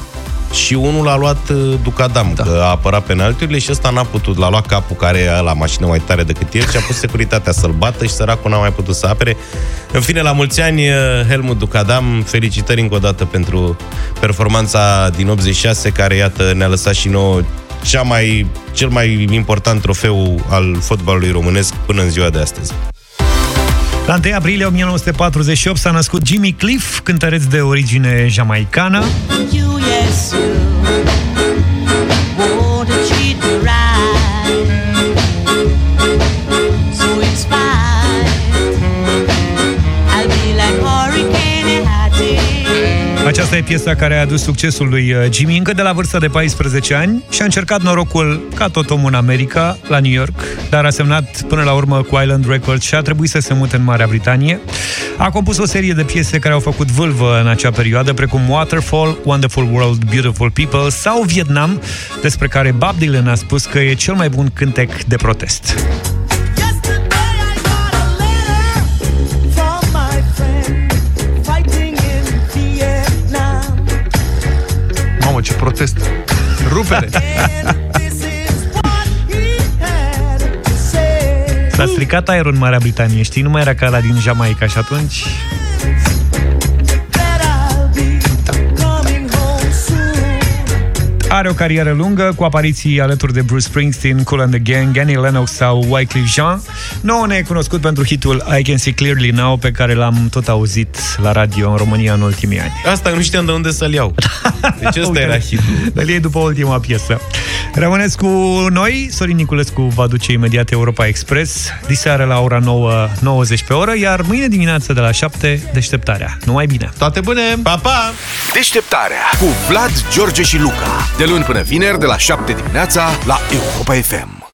și unul l-a luat uh, Ducadam, da. că a apărat penalturile și ăsta n-a putut. L-a luat capul care era la mașină mai tare decât el și a pus securitatea să-l bată și săracul n-a mai putut să apere. În fine, la mulți ani, uh, Helmut Ducadam, felicitări încă o dată pentru performanța din 86, care, iată, ne-a lăsat și nouă cea mai, cel mai important trofeu al fotbalului românesc până în ziua de astăzi. La 1 aprilie 1948 s-a născut Jimmy Cliff, cântăreț de origine jamaicană. Asta e piesa care a adus succesul lui uh, Jimmy încă de la vârsta de 14 ani și a încercat norocul ca tot omul în America, la New York, dar a semnat până la urmă cu Island Records și a trebuit să se mute în Marea Britanie. A compus o serie de piese care au făcut vâlvă în acea perioadă, precum Waterfall, Wonderful World, Beautiful People sau Vietnam, despre care Bob Dylan a spus că e cel mai bun cântec de protest. Mamă, ce protest! Rupere! [LAUGHS] S-a stricat aerul în Marea Britanie, știi? Nu mai era ca la din Jamaica și atunci... Are o carieră lungă, cu apariții alături de Bruce Springsteen, Cool and the Gang, Annie Lennox sau Wyclef Jean. Nouă ne e cunoscut pentru hitul I Can See Clearly Now, pe care l-am tot auzit la radio în România în ultimii ani. Asta nu știam de unde să-l iau. Deci ăsta era hitul. Îl iei după ultima piesă. Rămâneți cu noi, Sorin Niculescu va duce imediat Europa Express, diseară la ora 9, 90 pe oră, iar mâine dimineață de la 7, deșteptarea. Numai bine! Toate bune! Pa, pa! Deșteptarea cu Vlad, George și Luca. De luni până vineri, de la 7 dimineața, la Europa FM.